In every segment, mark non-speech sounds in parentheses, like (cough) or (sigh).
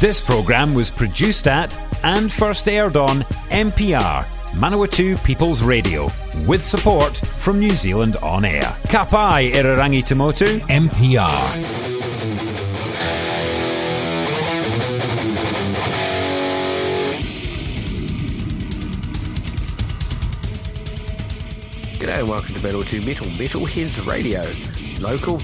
This programme was produced at and first aired on MPR, Manawatu People's Radio, with support from New Zealand On Air. Kapai Irarangi Tamotu, MPR. G'day and welcome to Metal to Metal Metalheads Radio. Local,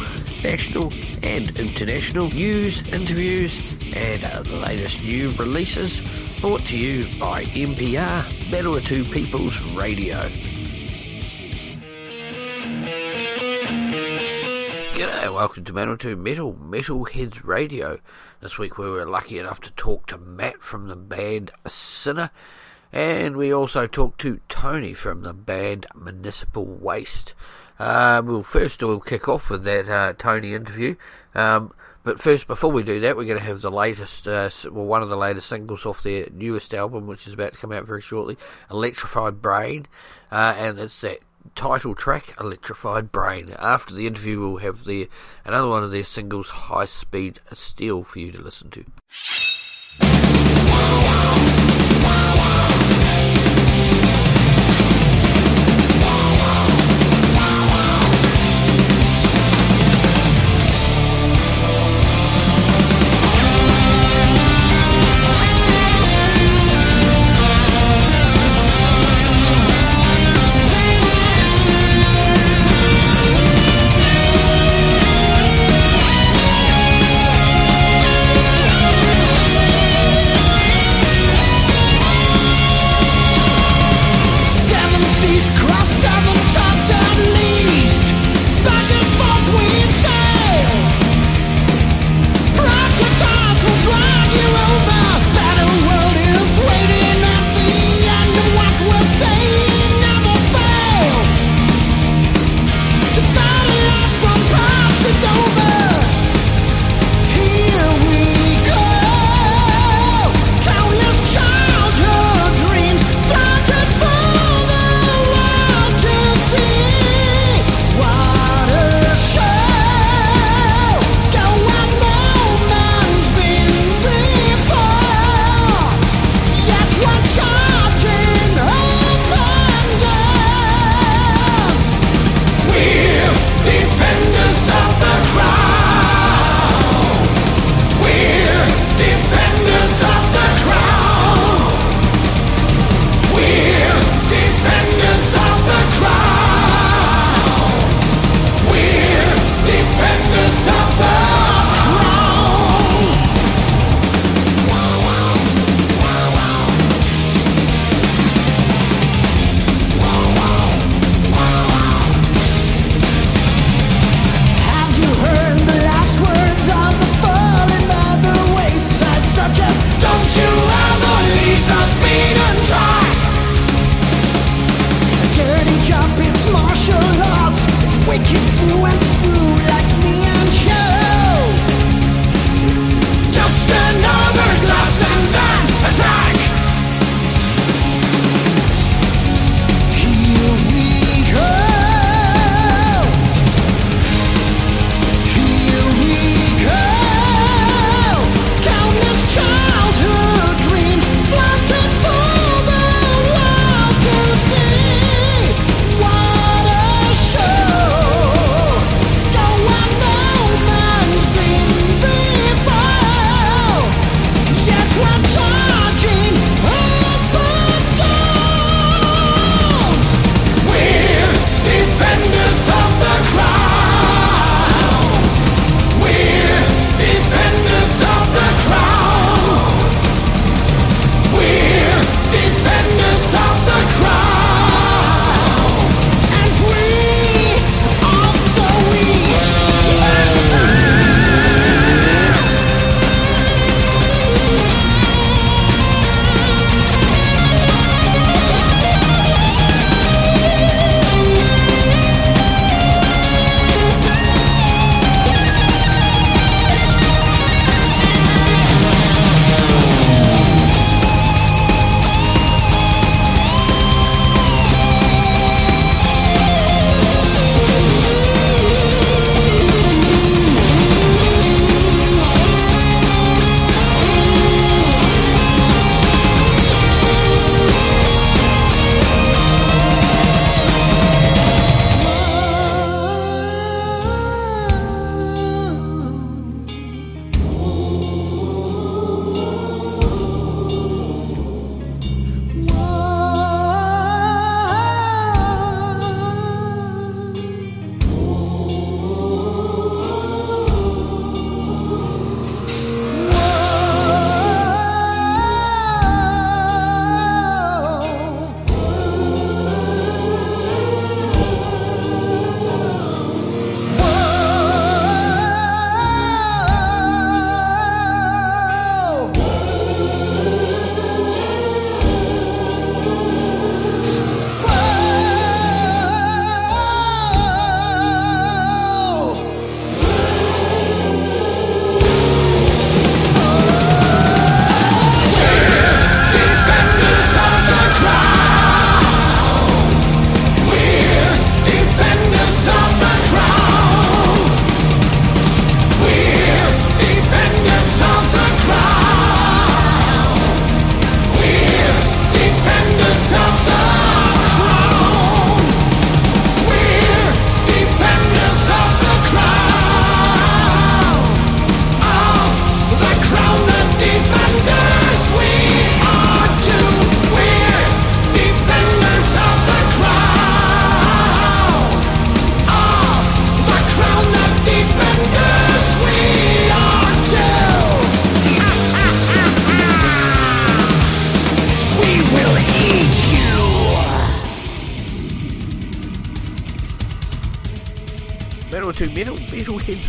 national, and international news, interviews, and uh, the latest new releases brought to you by MPR Manawatu People's Radio. G'day welcome to to Metal Metalheads Radio. This week we were lucky enough to talk to Matt from the band Sinner and we also talked to Tony from the band Municipal Waste. Uh, we'll first we'll kick off with that uh, Tony interview. Um, but first, before we do that, we're going to have the latest, uh, well, one of the latest singles off their newest album, which is about to come out very shortly, Electrified Brain, uh, and it's that title track, Electrified Brain. After the interview, we'll have the another one of their singles, High Speed Steel, for you to listen to.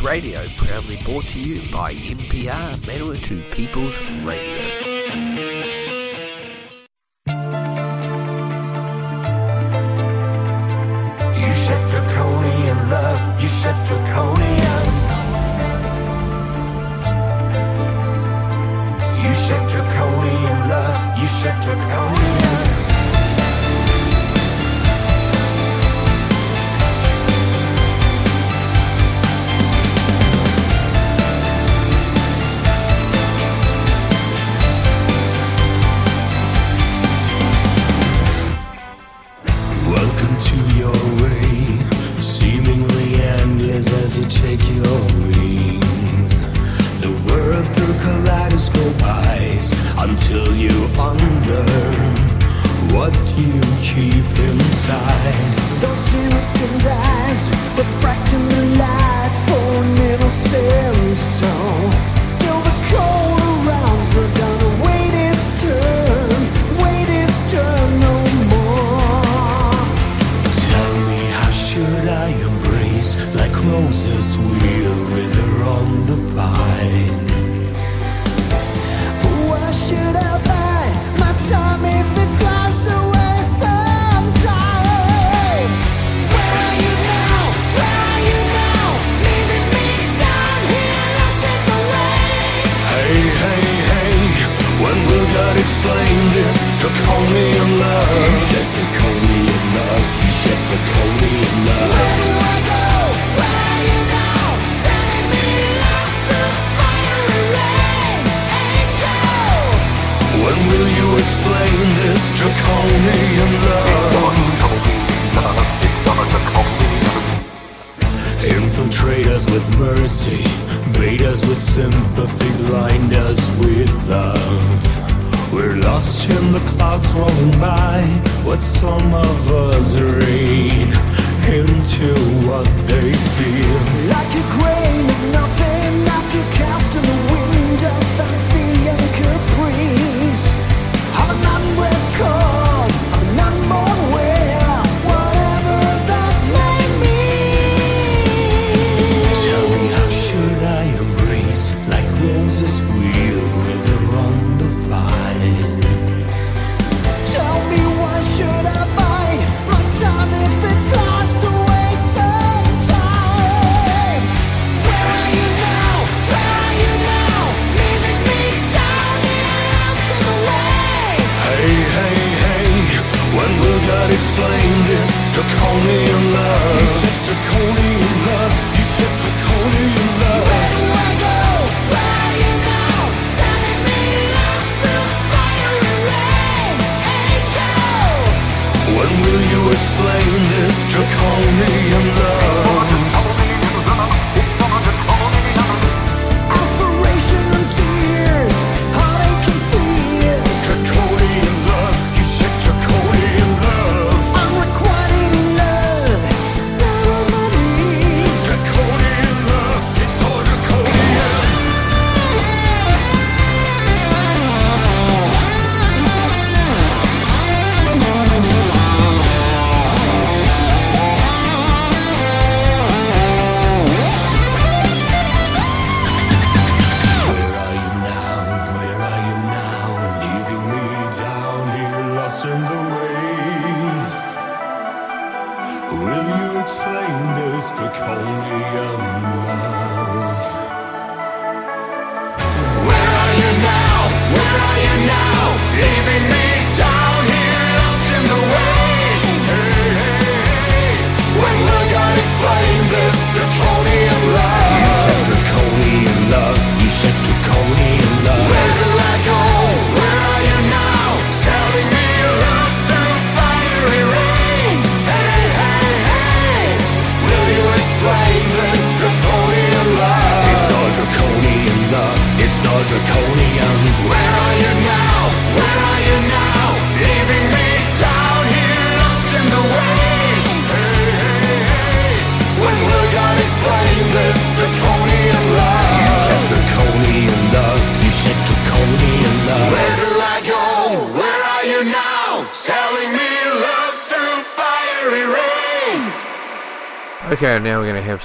Radio, proudly brought to you by MPR Manawatu People's Radio.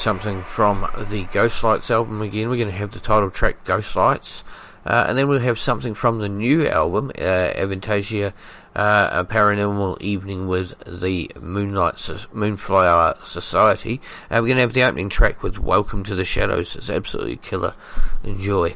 Something from the Ghostlights album again. We're going to have the title track Ghostlights. Uh, and then we'll have something from the new album, uh, Avantasia, uh, a paranormal evening with the Moonlight Moonflower Society. Uh, we're going to have the opening track with Welcome to the Shadows. It's absolutely killer. Enjoy.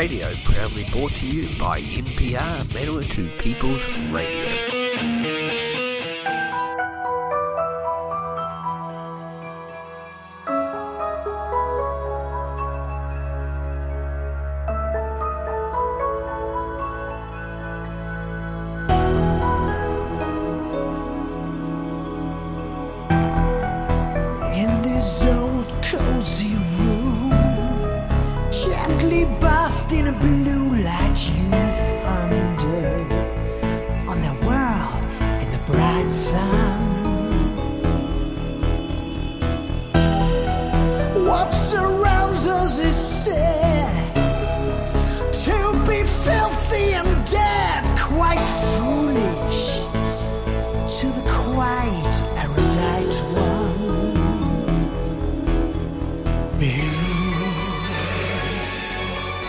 radio.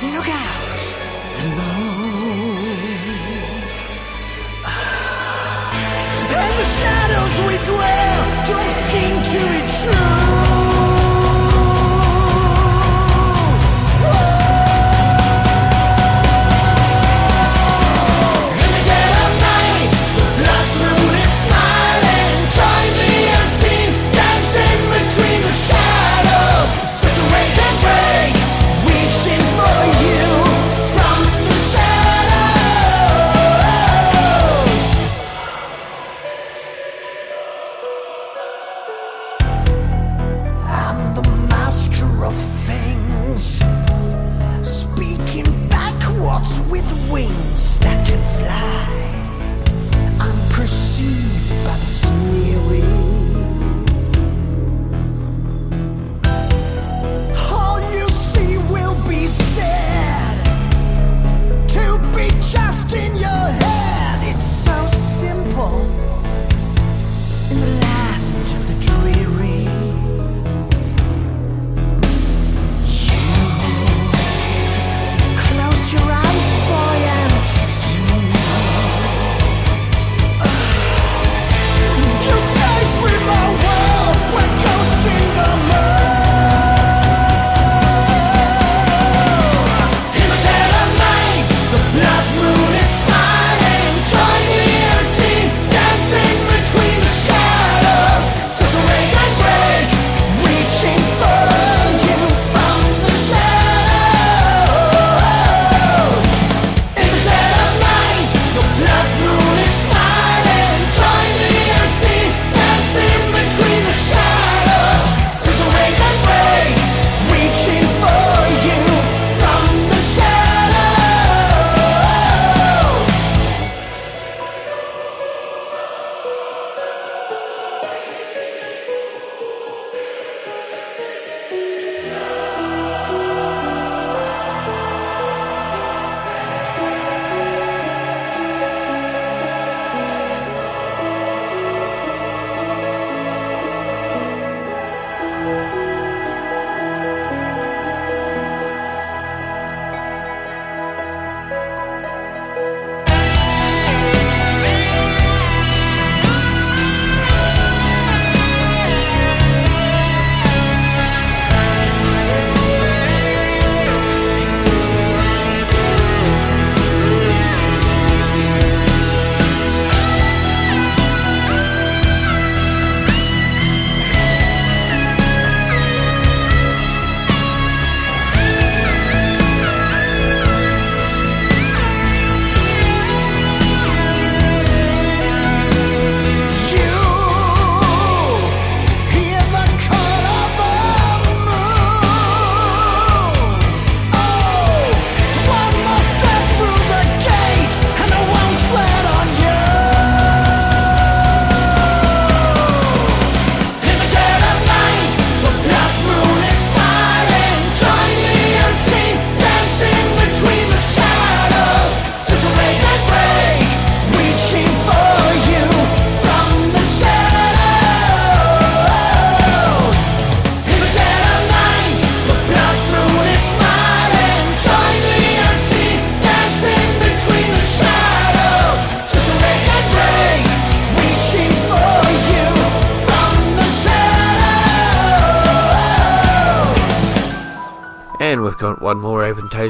Look out! And moan. And the shadows we dwell don't seem to be true.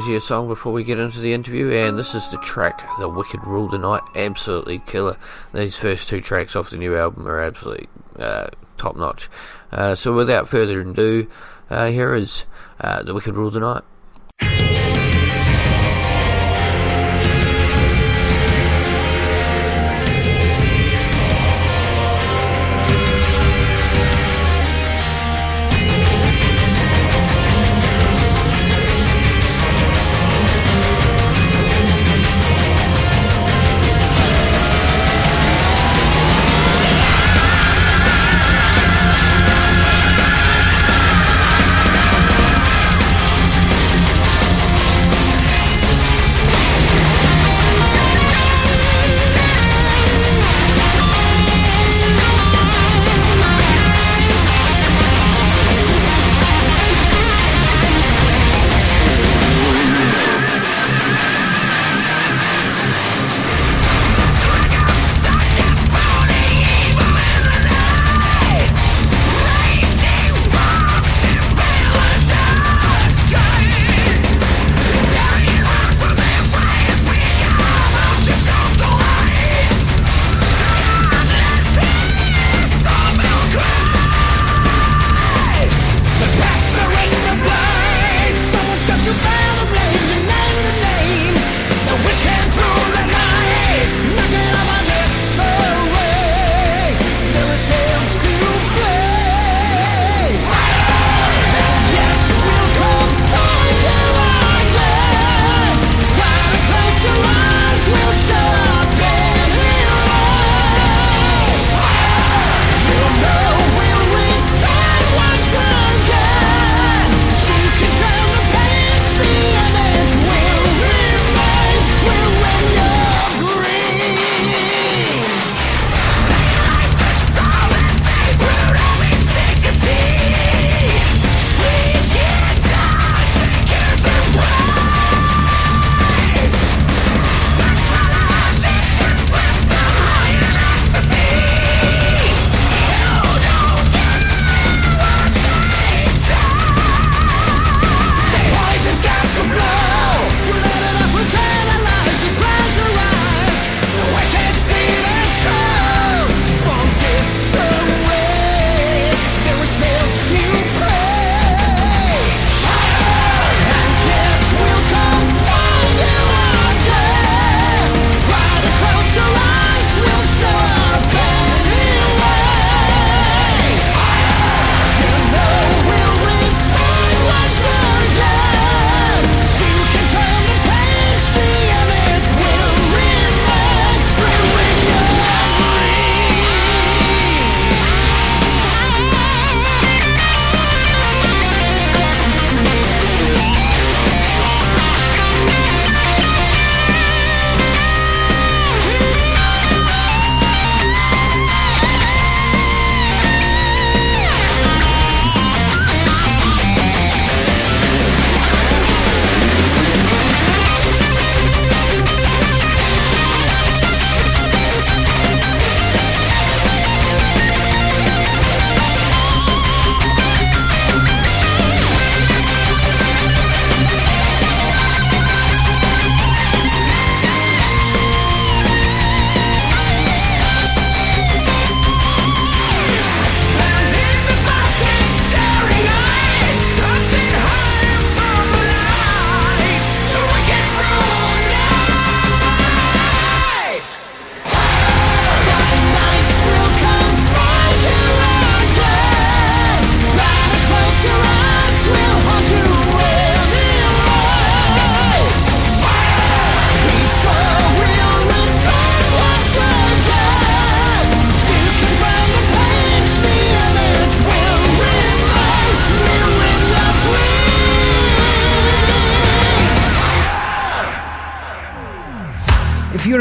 More Avantasia song before we get into the interview, and this is the track The Wicked Rule the Night. Absolutely killer. These first two tracks off the new album are absolutely uh, top notch. Uh, so without further ado, uh, here is uh, The Wicked Rule the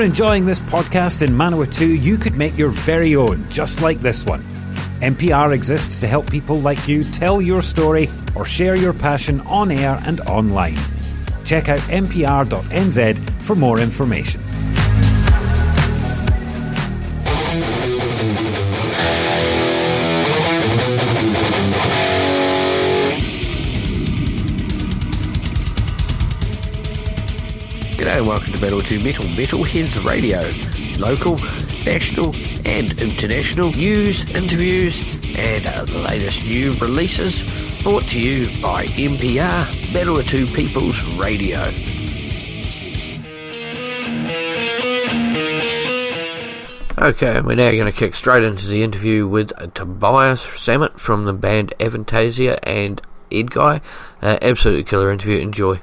you're enjoying this podcast in Manawatu, you could make your very own, just like this one. MPR exists to help people like you tell your story or share your passion on air and online. Check out mpr.nz for more information. G'day welcome Metal to Metal Metalheads Radio. Local, national, and international news, interviews, and uh, the latest new releases brought to you by MPR Manawatu People's Radio. Okay, and we're now going to kick straight into the interview with uh, Tobias Sammet from the band Avantasia and Edguy. Uh, absolutely killer interview. Enjoy.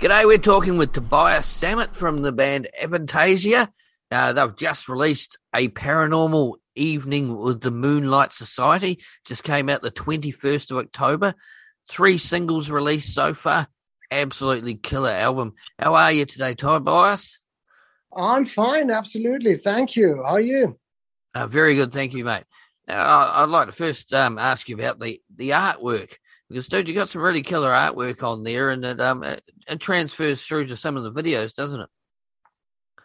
G'day, we're talking with Tobias Sammet from the band Avantasia. Uh, they've just released a paranormal evening with the Moonlight Society. Just came out the 21st of October. Three singles released so far. Absolutely killer album. How are you today, Tobias? I'm fine, absolutely. Thank you. How are you? Uh, very good, thank you, mate. Now, I- I'd like to first um, ask you about the, the artwork because, dude, you got some really killer artwork on there, and it um it, it transfers through to some of the videos, doesn't it?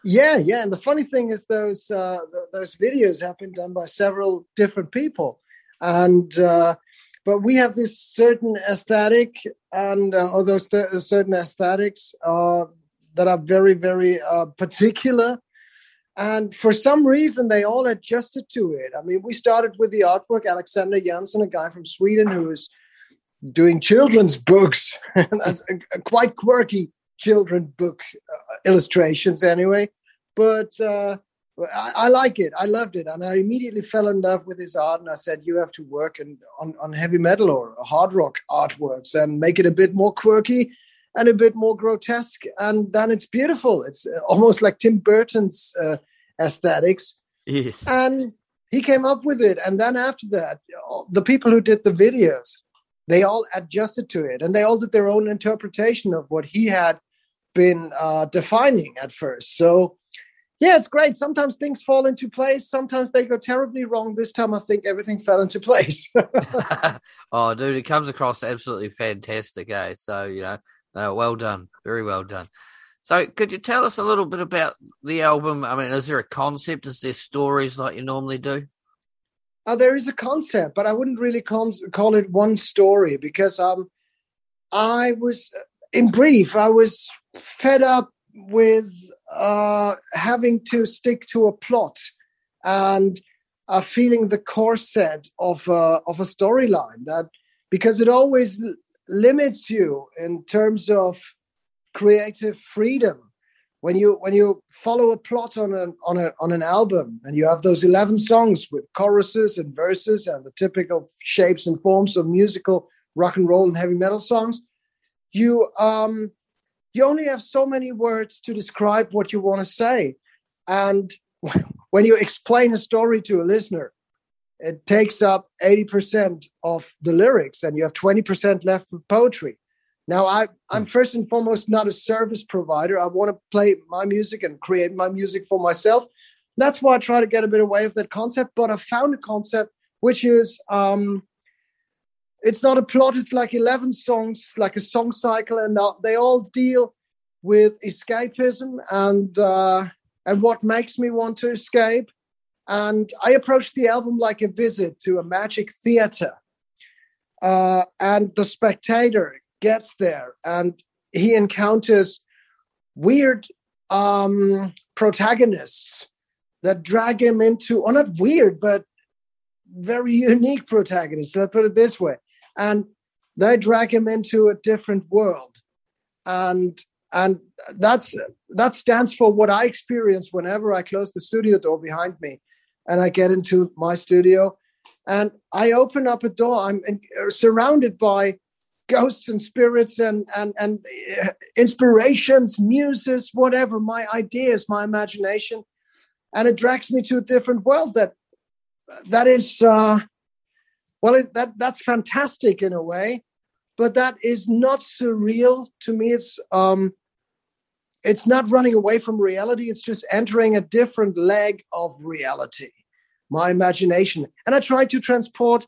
Yeah, yeah. And the funny thing is, those uh, th- those videos have been done by several different people, and uh, but we have this certain aesthetic, and uh, or those th- certain aesthetics uh, that are very, very uh, particular. And for some reason, they all adjusted to it. I mean, we started with the artwork. Alexander Jansson, a guy from Sweden who is doing children's books, (laughs) That's a, a quite quirky children book uh, illustrations, anyway. But uh, I, I like it. I loved it, and I immediately fell in love with his art. And I said, "You have to work in, on on heavy metal or hard rock artworks and make it a bit more quirky." And a bit more grotesque, and then it's beautiful. It's uh, almost like Tim Burton's uh, aesthetics, Yes. and he came up with it and then after that the people who did the videos they all adjusted to it and they all did their own interpretation of what he had been uh, defining at first so yeah it's great sometimes things fall into place sometimes they go terribly wrong this time i think everything fell into place (laughs) oh, dude, it comes across absolutely fantastic, eh? So, you know, uh, well done. Very well done. So, could you tell us a little bit about the album? I mean, is there a concept? Is there stories like you normally do? Uh, there is a concept, but I wouldn't really con- call it one story because um, I was, in brief, I was fed up with uh, having to stick to a plot and uh, feeling the corset of uh, of a storyline that because it always l- limits you in terms of creative freedom when you when you follow a plot on an on a on an album and you have those 11 songs with choruses and verses and the typical shapes and forms of musical rock and roll and heavy metal songs you um you only have so many words to describe what you want to say. And (laughs) when you explain a story to a listener it takes up 80% of the lyrics and you have 20% left for poetry now, I, I'm first and foremost not a service provider. I want to play my music and create my music for myself. That's why I try to get a bit away of that concept. But I found a concept which is um, it's not a plot. It's like 11 songs, like a song cycle, and they all deal with escapism and uh, and what makes me want to escape. And I approached the album like a visit to a magic theater. Uh, and the spectator gets there and he encounters weird um, protagonists that drag him into, or not weird, but very unique protagonists. Let's put it this way. And they drag him into a different world. And and that's that stands for what I experience whenever I close the studio door behind me and I get into my studio and I open up a door. I'm in, surrounded by ghosts and spirits and and and uh, inspirations, muses, whatever, my ideas, my imagination, and it drags me to a different world that that is uh, well, it, that that's fantastic in a way, but that is not surreal to me. It's um, it's not running away from reality. It's just entering a different leg of reality, my imagination, and I try to transport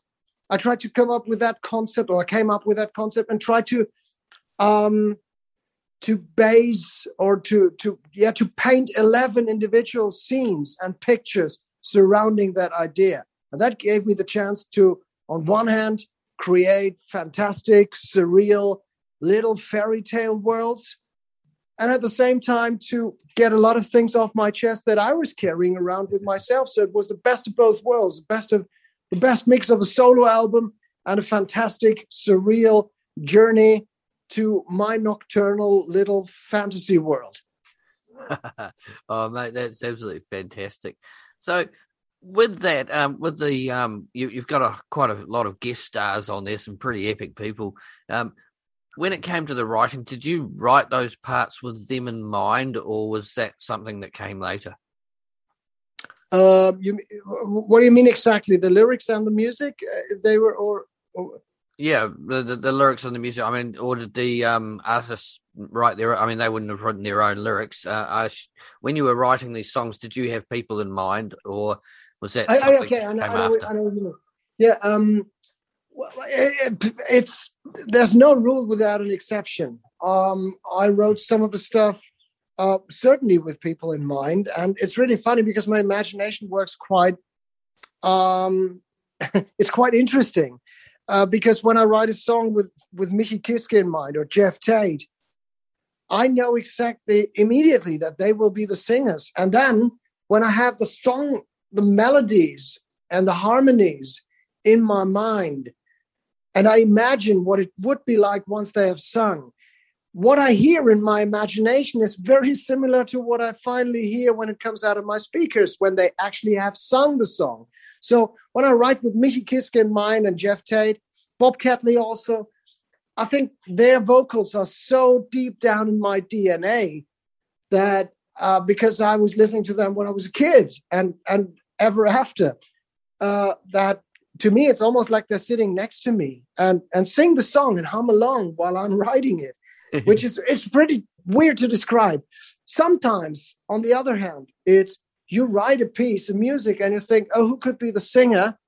I tried to come up with that concept, or I came up with that concept, and tried to um, to base or to to yeah to paint eleven individual scenes and pictures surrounding that idea, and that gave me the chance to, on one hand, create fantastic, surreal little fairy tale worlds, and at the same time to get a lot of things off my chest that I was carrying around with myself. So it was the best of both worlds, the best of the best mix of a solo album and a fantastic surreal journey to my nocturnal little fantasy world. (laughs) oh, mate, that's absolutely fantastic. So, with that, um, with the um, you, have got a quite a lot of guest stars on there, some pretty epic people. Um, when it came to the writing, did you write those parts with them in mind, or was that something that came later? Uh, you, what do you mean exactly? The lyrics and the music, uh, if they were, or, or... yeah, the, the, the lyrics and the music. I mean, or did the um, artists write their? I mean, they wouldn't have written their own lyrics. Uh, when you were writing these songs, did you have people in mind, or was that? I, I, okay, I know, I know, I know, Yeah, um, well, it, it's there's no rule without an exception. Um, I wrote some of the stuff uh, certainly with people in mind, and it's really funny because my imagination works quite. Um, (laughs) it's quite interesting uh, because when I write a song with with Mickey Kiske in mind or Geoff Tate, I know exactly immediately that they will be the singers, and then when I have the song, the melodies and the harmonies in my mind and I imagine what it would be like once they have sung. What I hear in my imagination is very similar to what I finally hear when it comes out of my speakers when they actually have sung the song. So when I write with Michi Kiske in mind and Geoff Tate, Bob Catley also, I think their vocals are so deep down in my DNA that uh, because I was listening to them when I was a kid and and ever after, uh, that to me it's almost like they're sitting next to me and and sing the song and hum along while i'm (laughs) writing it which (laughs) is it's pretty weird to describe. Sometimes on the other hand it's you write a piece of music and you think oh who could be the singer?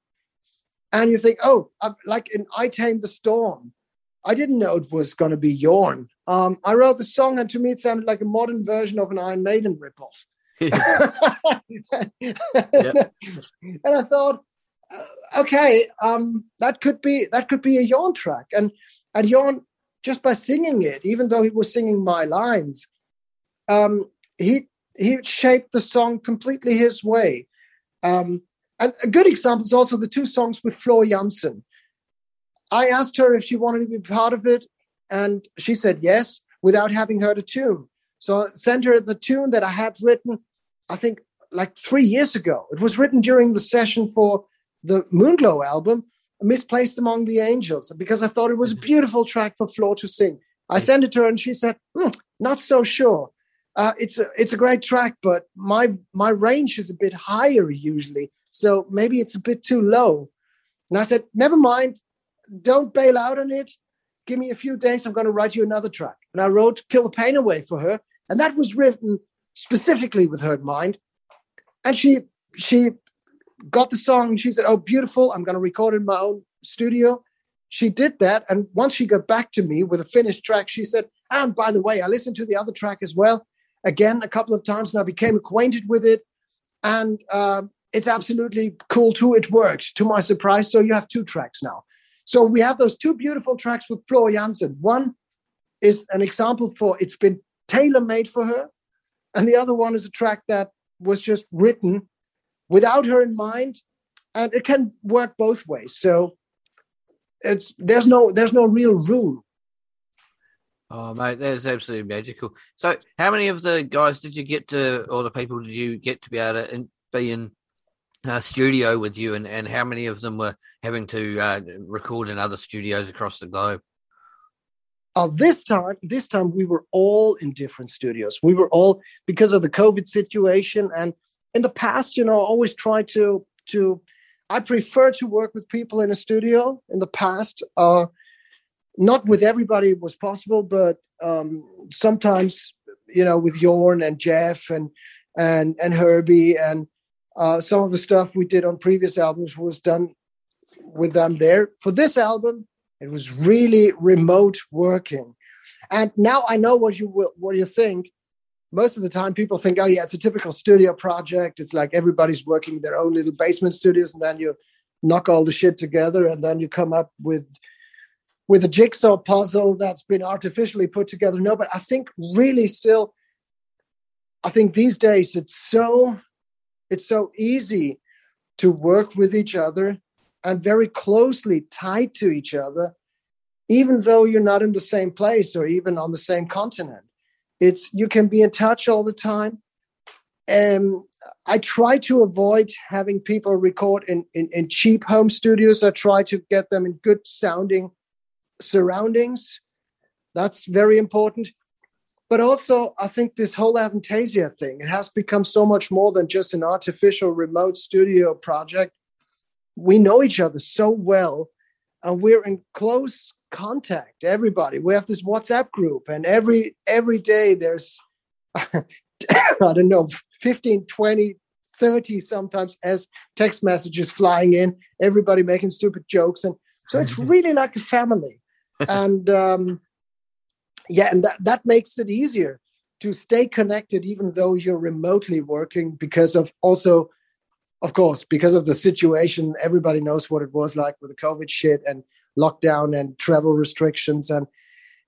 And you think oh I'm, like in i tamed the storm. I didn't know it was going to be Jorn um, i wrote the song and to me it sounded like a modern version of an iron maiden ripoff. (laughs) (laughs) And i thought uh, okay, um, that could be that could be a Jorn track, and and Jorn just by singing it, even though he was singing my lines, um, he he shaped the song completely his way. Um, and a good example is also the two songs with Floor Jansen. I asked her if she wanted to be part of it, and she said yes, without having heard a tune. So I sent her the tune that I had written, I think like three years ago. It was written during the session for the Moonglow album, Misplaced Among the Angels, because I thought it was a mm-hmm. beautiful track for Floor to sing. I sent it to her and she said, hmm, not so sure. Uh, it's a it's a great track, but my my range is a bit higher usually, so maybe it's a bit too low. And I said, never mind, don't bail out on it. Give me a few days, I'm going to write you another track. And I wrote "Kill the Pain Away" for her, and that was written specifically with her in mind. And she she got the song she said, Oh, beautiful. I'm going to record in my own studio. She did that. And once she got back to me with a finished track, she said, And by the way, I listened to the other track as well, again, a couple of times, and I became acquainted with it. And uh, it's absolutely cool too. It works to my surprise. So you have two tracks now. So we have those two beautiful tracks with Floor Jansen. One is an example for it's been tailor made for her. And the other one is a track that was just written without her in mind and it can work both ways. So it's there's no there's no real rule. Oh mate that's absolutely magical. So how many of the guys did you get to or the people did you get to be able to in, be in uh, studio with you and, and how many of them were having to uh, record in other studios across the globe? Uh, this time this time we were all in different studios. We were all because of the covid situation and in the past, you know, always try to to. I prefer to work with people in a studio. In the past, uh, not with everybody was possible, but um, sometimes, you know, with Jorn and Geoff and and and Herbie and uh, some of the stuff we did on previous albums was done with them there. For this album, it was really remote working, and now I know what you will, what you think most of the time people think, oh yeah, it's a typical studio project. It's like everybody's working their own little basement studios, and then you knock all the shit together, and then you come up with with a jigsaw puzzle that's been artificially put together. No, but I think really still, I think these days it's so it's so easy to work with each other and very closely tied to each other, even though you're not in the same place or even on the same continent. It's you can be in touch all the time. Um, I try to avoid having people record in, in, in cheap home studios. I try to get them in good sounding surroundings. That's very important. But also, I think this whole Avantasia thing, it has become so much more than just an artificial remote studio project. We know each other so well, and we're in close contact. Everybody, we have this WhatsApp group, and every every day there's, (laughs) I don't know, 15, 20, 30 sometimes as text messages flying in, everybody making stupid jokes. And so it's (laughs) really like a family. (laughs) and um, yeah, and that, that makes it easier to stay connected even though you're remotely working because of also of course because of the situation everybody knows what it was like with the covid shit and lockdown and travel restrictions and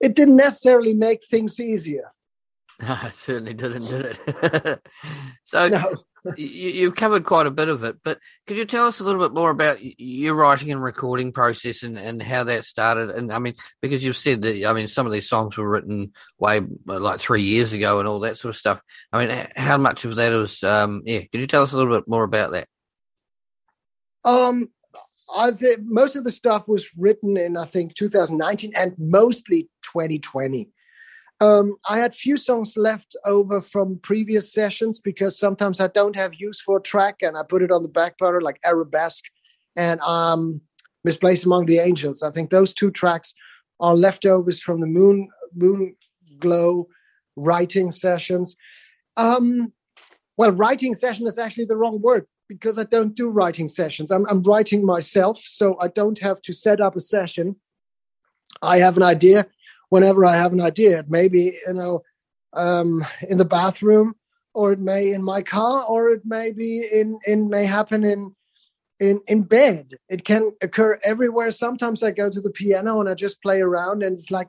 it didn't necessarily make things easier (laughs) No, it certainly didn't, did it? (laughs) so no you, you've covered quite a bit of it, but could you tell us a little bit more about your writing and recording process and, and how that started? And I mean, because you've said that, I mean, some of these songs were written way like three years ago and all that sort of stuff. I mean, how much of that was, um, yeah, could you tell us a little bit more about that? Um, I think most of the stuff was written in I think 2019 and mostly 2020. Um, I had few songs left over from previous sessions because sometimes I don't have use for a track and I put it on the back burner like Arabesque and um, Misplaced Among the Angels. I think those two tracks are leftovers from the Moon Moon Glow writing sessions. Um, well, writing session is actually the wrong word because I don't do writing sessions. I'm, I'm writing myself, so I don't have to set up a session. I have an idea whenever I have an idea. It may be, you know, um, in the bathroom, or it may in my car, or it may be in, in may happen in, in, in bed. It can occur everywhere. Sometimes I go to the piano and I just play around, and it's like,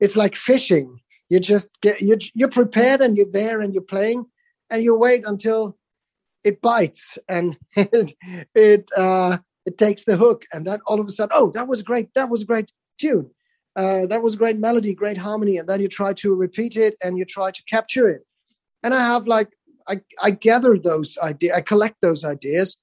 it's like fishing. You just get you you're prepared and you're there and you're playing, and you wait until it bites and (laughs) it it uh, it takes the hook, and then all of a sudden, oh, that was great. That was a great tune. Uh, that was a great melody, great harmony, and then you try to repeat it and you try to capture it. And I have like I, I gather those ideas, I collect those ideas,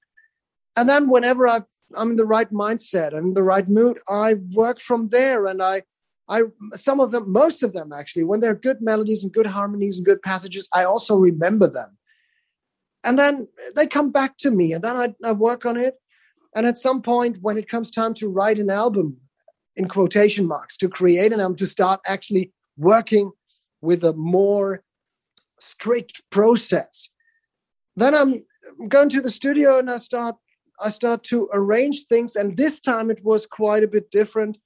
and then whenever I I'm in the right mindset and in the right mood, I work from there. And I I some of them, most of them actually, when they're good melodies and good harmonies and good passages, I also remember them. And then they come back to me, and then I, I work on it. And at some point, when it comes time to write an album, in quotation marks, to create an album, to start actually working with a more strict process, then I'm going to the studio and I start I start to arrange things. And this time it was quite a bit different.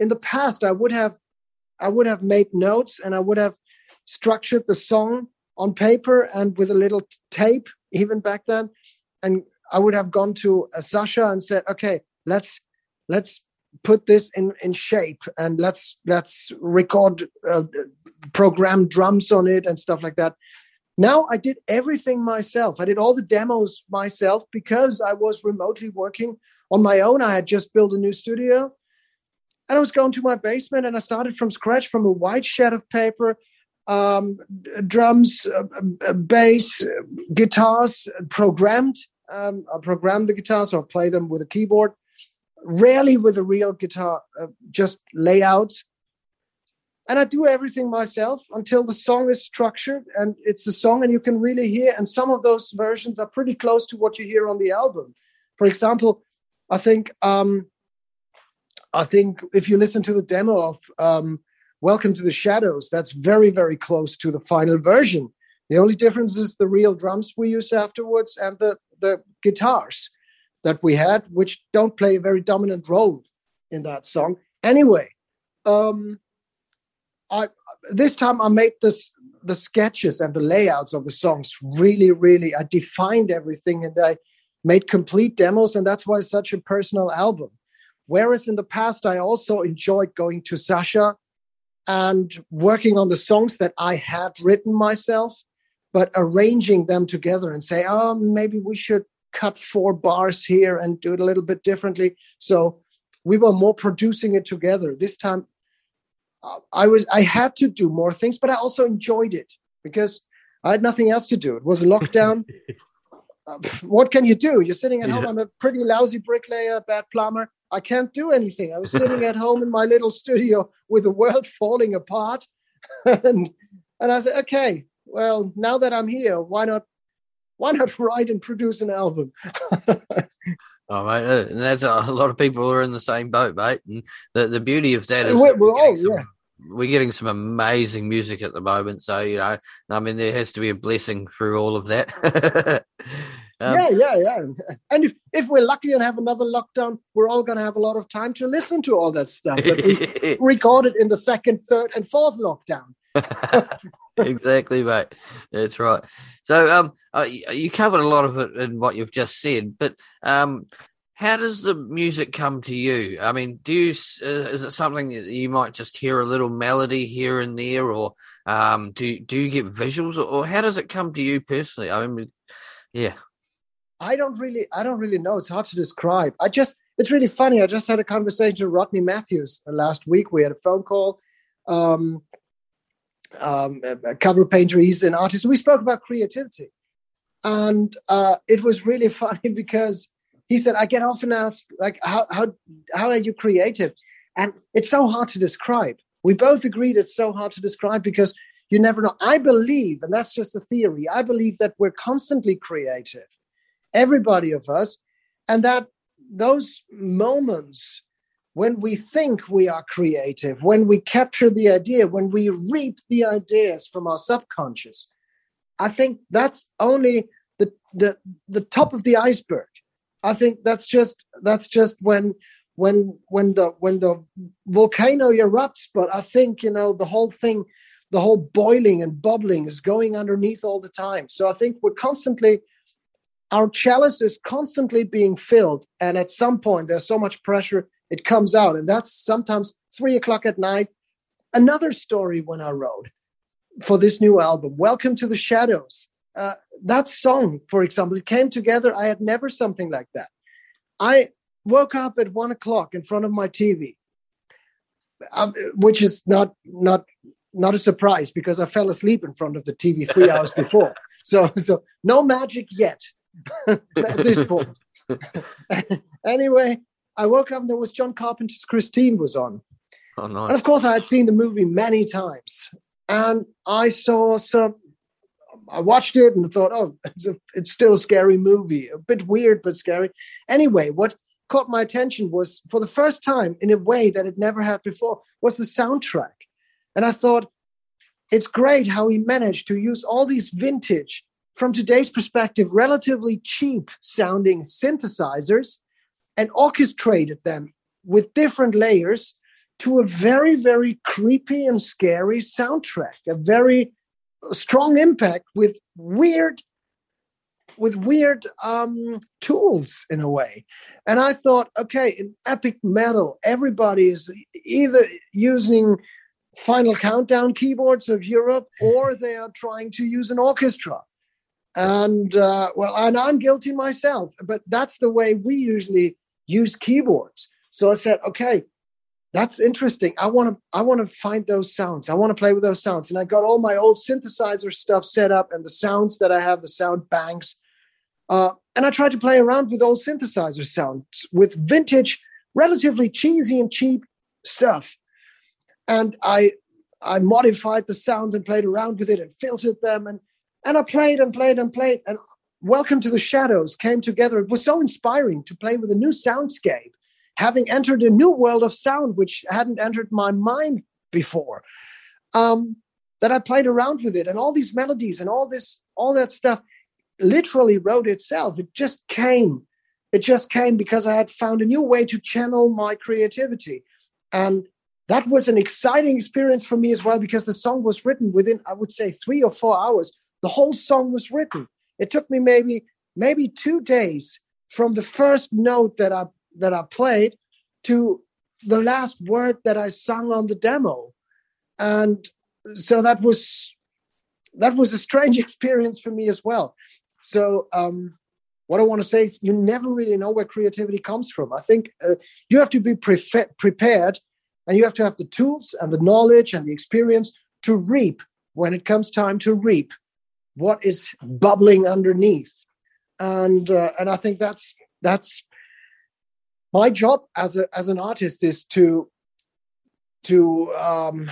In the past, I would have I would have made notes and I would have structured the song on paper and with a little tape, even back then. And I would have gone to uh, Sascha and said, "Okay, let's let's put this in in shape and let's let's record uh, program drums on it and stuff like that." Now I did everything myself. I did all the demos myself because I was remotely working on my own. I had just built a new studio. And I was going to my basement and I started from scratch from a white sheet of paper, um, drums, uh, uh, bass, guitars, programmed. Um, I programmed the guitars or play them with a keyboard, rarely with a real guitar, uh, just layouts. And I do everything myself until the song is structured and it's a song and you can really hear. And some of those versions are pretty close to what you hear on the album. For example, I think um, I think if you listen to the demo of um, Welcome to the Shadows, that's very, very close to the final version. The only difference is the real drums we used afterwards and the, the guitars that we had, which don't play a very dominant role in that song. Anyway, um, I this time I made this the sketches and the layouts of the songs really, really. I defined everything and I made complete demos, and that's why it's such a personal album Whereas in the past, I also enjoyed going to Sascha and working on the songs that I had written myself, but arranging them together and say, oh, maybe we should cut four bars here and do it a little bit differently. So we were more producing it together. This time, uh, I was I had to do more things, but I also enjoyed it because I had nothing else to do. It was a lockdown. (laughs) uh, what can you do? You're sitting at home. I'm a pretty lousy bricklayer, bad plumber. I can't do anything. I was sitting at home in my little studio with the world (laughs) falling apart, (laughs) and and I said, okay, well, now that I'm here, why not why not (laughs) write and produce an album? Oh, mate, uh, and that's a, a lot of people are in the same boat, mate. And the, the beauty of that is we're, we're all, some, yeah. we're getting some amazing music at the moment. So you know, I mean, there has to be a blessing through all of that. Um, yeah, yeah, yeah. And if if we're lucky and have another lockdown, we're all going to have a lot of time to listen to all that stuff that we (laughs) recorded in the second, third, and fourth lockdown. (laughs) exactly, mate. That's right. So, um, uh, you covered a lot of it in what you've just said, but um, how does the music come to you? I mean, do you uh, is it something that you might just hear a little melody here and there, or um, do do you get visuals, or, or how does it come to you personally? I mean, yeah. I don't really, I don't really know. It's hard to describe. I just, it's really funny. I just had a conversation with Rodney Matthews uh, last week. We had a phone call. Um, um, a cover painter. He's an artist. We spoke about creativity, and uh, it was really (laughs) funny because he said, "I get often asked like, how how how are you creative?" And it's so hard to describe. We both agreed it's so hard to describe because you never know. I believe, and that's just a theory. I believe that we're constantly creative, everybody of us, and that those moments when we think we are creative, when we capture the idea, when we reap the ideas from our subconscious, I think that's only the the the top of the iceberg. I think that's just that's just when when when the when the volcano erupts. But I think you know the whole thing, the whole boiling and bubbling is going underneath all the time. So I think we're constantly our chalice is constantly being filled, and at some point there's so much pressure it comes out. And that's sometimes three o'clock at night. Another story when I wrote for this new album, Welcome to the Shadows. Uh, that song, for example, it came together. I had never something like that. I woke up at one o'clock in front of my TV, um, which is not not not a surprise because I fell asleep in front of the TV three hours before. (laughs) So so no magic yet at this point. (laughs) anyway, I woke up and there was John Carpenter's Christine was on. Oh, nice. And of course, I had seen the movie many times. And I saw some, I watched it and thought, oh, it's, a, it's still a scary movie, a bit weird, but scary. Anyway, what caught my attention was for the first time in a way that it never had before was the soundtrack. And I thought, it's great how he managed to use all these vintage, from today's perspective, relatively cheap sounding synthesizers and orchestrated them with different layers to a very, very creepy and scary soundtrack, a very strong impact with weird with weird um, tools in a way. And I thought, okay, in epic metal, everybody is either using Final Countdown keyboards of Europe or they are trying to use an orchestra. And uh, well, and I'm guilty myself, but that's the way we usually use keyboards. So I said, okay, that's interesting. I want to I want to find those sounds. I want to play with those sounds. And I got all my old synthesizer stuff set up and the sounds that I have, the sound banks. Uh, and I tried to play around with old synthesizer sounds with vintage, relatively cheesy and cheap stuff. And I I modified the sounds and played around with it and filtered them and and I played and played and played. And Welcome to the Shadows came together. It was so inspiring to play with a new soundscape, having entered a new world of sound which hadn't entered my mind before. Um, that I played around with it, and all these melodies and all this, all that stuff, literally wrote itself. It just came. It just came because I had found a new way to channel my creativity, and that was an exciting experience for me as well because the song was written within, I would say, three or four hours. The whole song was written it took me maybe maybe two days from the first note that I that I played to the last word that I sung on the demo. And so that was that was a strange (laughs) experience for me as well. So um, what I want to say is you never really know where creativity comes from. I think uh, you have to be pre- prepared and you have to have the tools and the knowledge and the experience to reap when it comes time to reap what is bubbling underneath. And uh, and I think that's that's my job as a as an artist is to to um,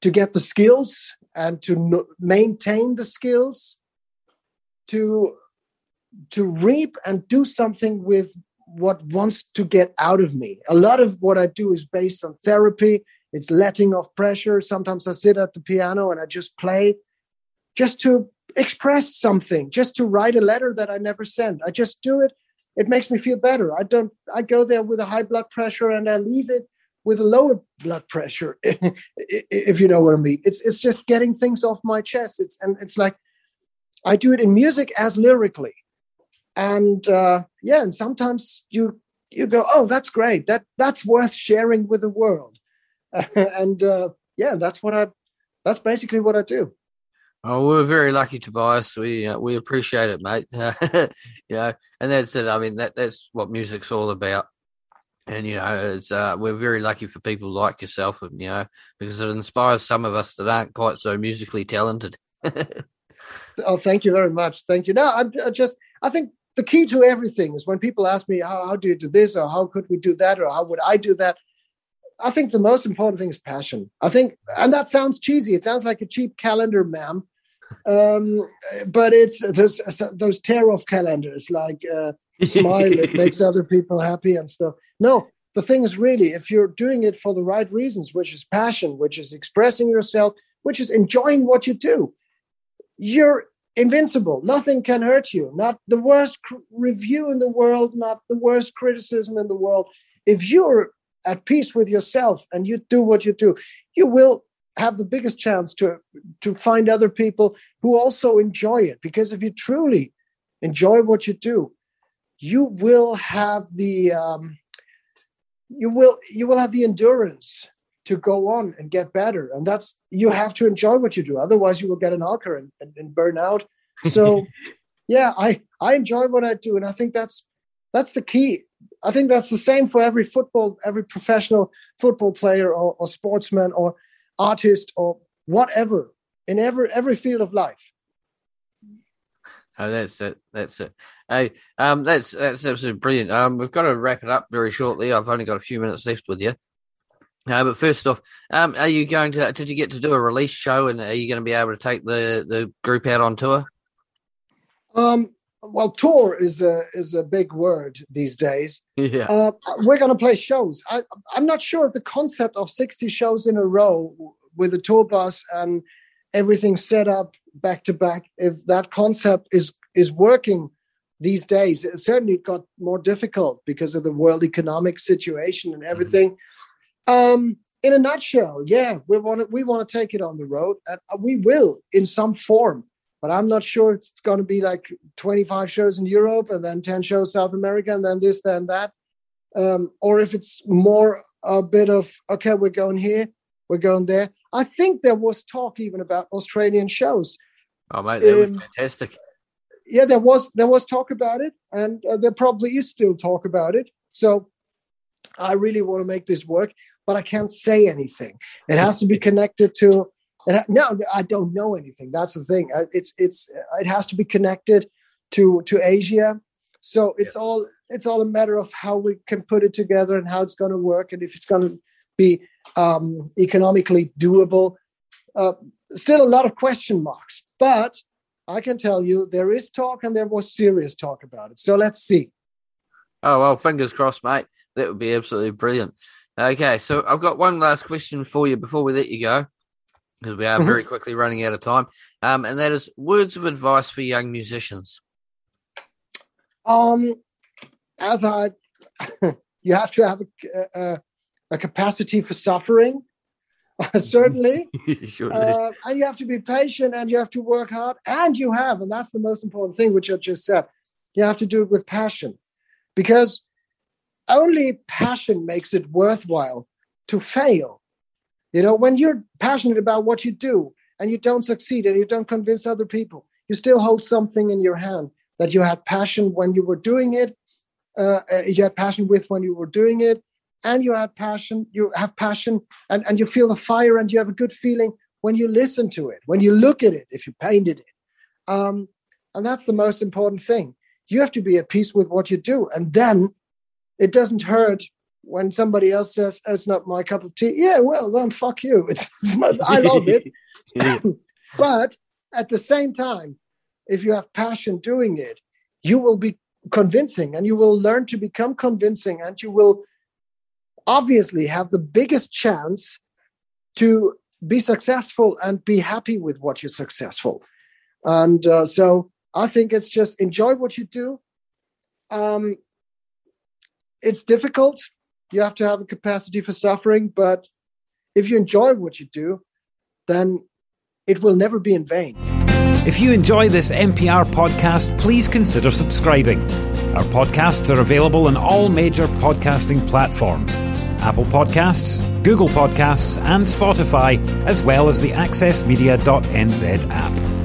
to get the skills and to maintain the skills to to reap and do something with what wants to get out of me. A lot of what i do is based on therapy. It's letting off pressure. Sometimes i sit at the piano and i just play just to express something just to write a letter that i never send. i just do it. It makes me feel better. I don't i go there with a high blood pressure and i leave it with a lower blood pressure (laughs) if you know what i mean. It's it's just getting things off my chest. It's and it's like i do it in music as lyrically. And uh, yeah and sometimes you you go oh that's great. That that's worth sharing with the world. (laughs) And uh, yeah that's what i that's basically what i do Oh, we're very lucky, Tobias. We uh, we appreciate it, mate. (laughs) you know, and that's it. I mean, that that's what music's all about. And you know, it's uh, we're very lucky for people like yourself, and you know, because it inspires some of us that aren't quite so musically talented. (laughs) oh, thank you very much. Thank you. No, I, I just I think the key to everything is when people ask me how, how do you do this or how could we do that or how would I do that. I think the most important thing is passion. I think, and that sounds cheesy. It sounds like a cheap calendar, ma'am. Um, but it's those those tear off calendars, like uh, smile, it (laughs) makes other people happy and stuff. No, the thing is really, if you're doing it for the right reasons, which is passion, which is expressing yourself, which is enjoying what you do, you're invincible. Nothing can hurt you. Not the worst cr- review in the world, not the worst criticism in the world. If you're at peace with yourself and you do what you do, you will have the biggest chance to to find other people who also enjoy it. Because if you truly enjoy what you do, you will have the um, you will you will have the endurance to go on and get better. And that's you have to enjoy what you do. Otherwise, you will get an alker and, and, and burn out. So, (laughs) yeah, I I enjoy what I do, and I think that's that's the key. I think that's the same for every football, every professional football player or, or sportsman or artist or whatever in every every field of life. Oh, that's it. That's it. Hey, um, that's that's absolutely brilliant. Um, we've got to wrap it up very shortly. I've only got a few minutes left with you. Uh, but first off, um, are you going to? Did you get to do a release show, and are you going to be able to take the the group out on tour? Um, well, tour is a is a big word these days. Yeah, uh, we're going to play shows. I, I'm not sure if the concept of 60 shows in a row with a tour bus and everything set up back to back, if that concept is is working these days. It certainly got more difficult because of the world economic situation and everything. Mm-hmm. Um, in a nutshell, yeah, we want to we want to take it on the road, and we will in some form but I'm not sure it's going to be like 25 shows in Europe and then 10 shows South America and then this, then that. Um, or if it's more a bit of, okay, we're going here, we're going there. I think there was talk even about Australian shows. Oh, mate, that um, was fantastic. Yeah, there was there was talk about it, and uh, there probably is still talk about it. So I really want to make this work, but I can't say anything. It has to be connected to and I, no, I don't know anything. That's the thing. It's it's it has to be connected to to Asia. So it's yeah. all it's all a matter of how we can put it together and how it's going to work and if it's going to be um, economically doable. Uh, still a lot of question marks, but I can tell you there is talk and there was serious talk about it. So let's see. Oh well, fingers crossed, mate. That would be absolutely brilliant. Okay, so I've got one last question for you before we let you go because we are mm-hmm. very quickly running out of time. Um, and that is words of advice for young musicians. Um, as I, (laughs) you have to have a, a, a capacity for suffering, (laughs) certainly. (laughs) uh, and you have to be patient and you have to work hard. And you have, and that's the most important thing, which I just said. You have to do it with passion, because only passion makes it worthwhile to fail. You know, when you're passionate about what you do and you don't succeed and you don't convince other people, you still hold something in your hand that you had passion when you were doing it, uh, uh, you had passion with when you were doing it, and you had passion, you have passion, and, and you feel the fire and you have a good feeling when you listen to it, when you look at it, if you painted it. Um, and that's the most important thing. You have to be at peace with what you do. And then it doesn't hurt when somebody else says, oh, it's not my cup of tea. Yeah, well, then fuck you. (laughs) It's, it's I love it. (laughs) (coughs) but at the same time, if you have passion doing it, you will be convincing and you will learn to become convincing and you will obviously have the biggest chance to be successful and be happy with what you're successful. And uh, so I think it's just enjoy what you do. Um, it's difficult. You have to have a capacity for suffering, but if you enjoy what you do, then it will never be in vain. If you enjoy this MPR podcast, please consider subscribing. Our podcasts are available on all major podcasting platforms Apple Podcasts, Google Podcasts, and Spotify, as well as the AccessMedia.nz app.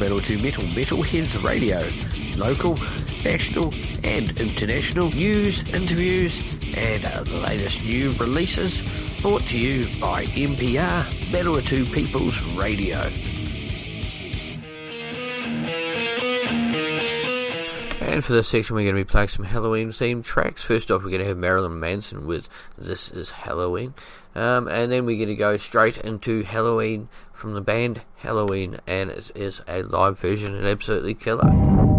Metal to Metal Metalheads Radio. Local, national, and international news, interviews, and the latest new releases brought to you by MPR, to People's Radio. And for this section, we're going to be playing some Halloween themed tracks. First off, we're going to have Marilyn Manson with This Is Halloween. Um, and then we're going to go straight into Halloween from the band Helloween, and it is a live version and absolutely killer.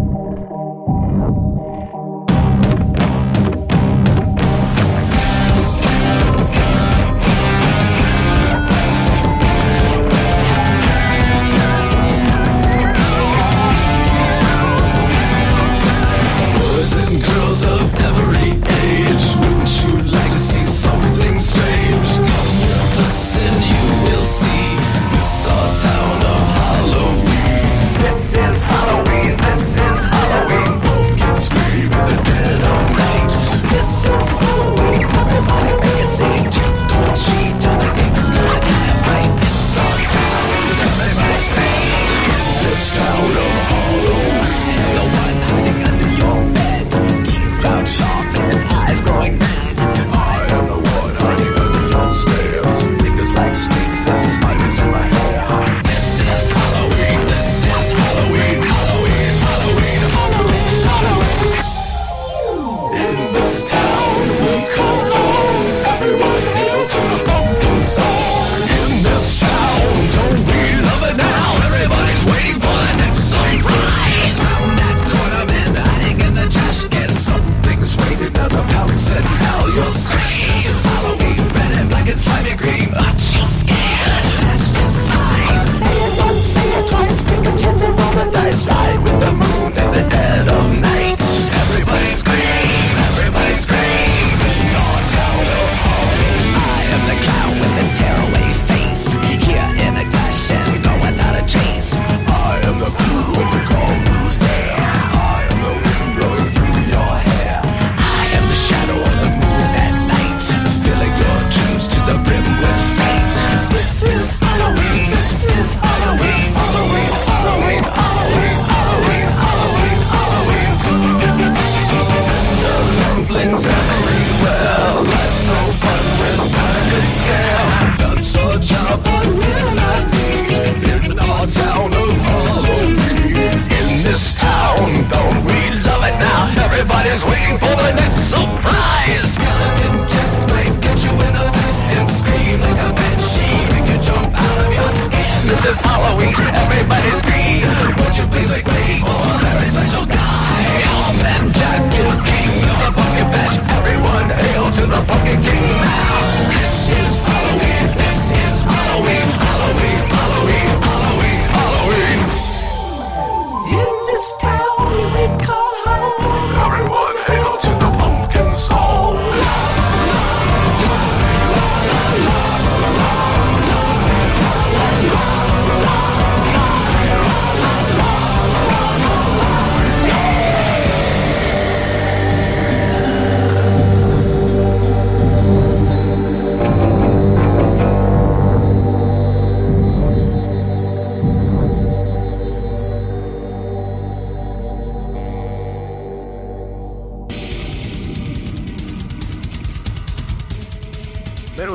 For the next surprise. Skeleton Jack might get you in the back and scream like a banshee. Make you jump out of your skin. This is Halloween, everybody scream. Won't you please make way for a very special guy? Our man Jack is king of the pumpkin patch. Everyone hail to the pumpkin king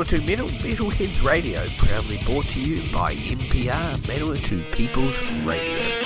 Metal Metal Metalheads Radio, proudly brought to you by MPR Manawatu People's Radio.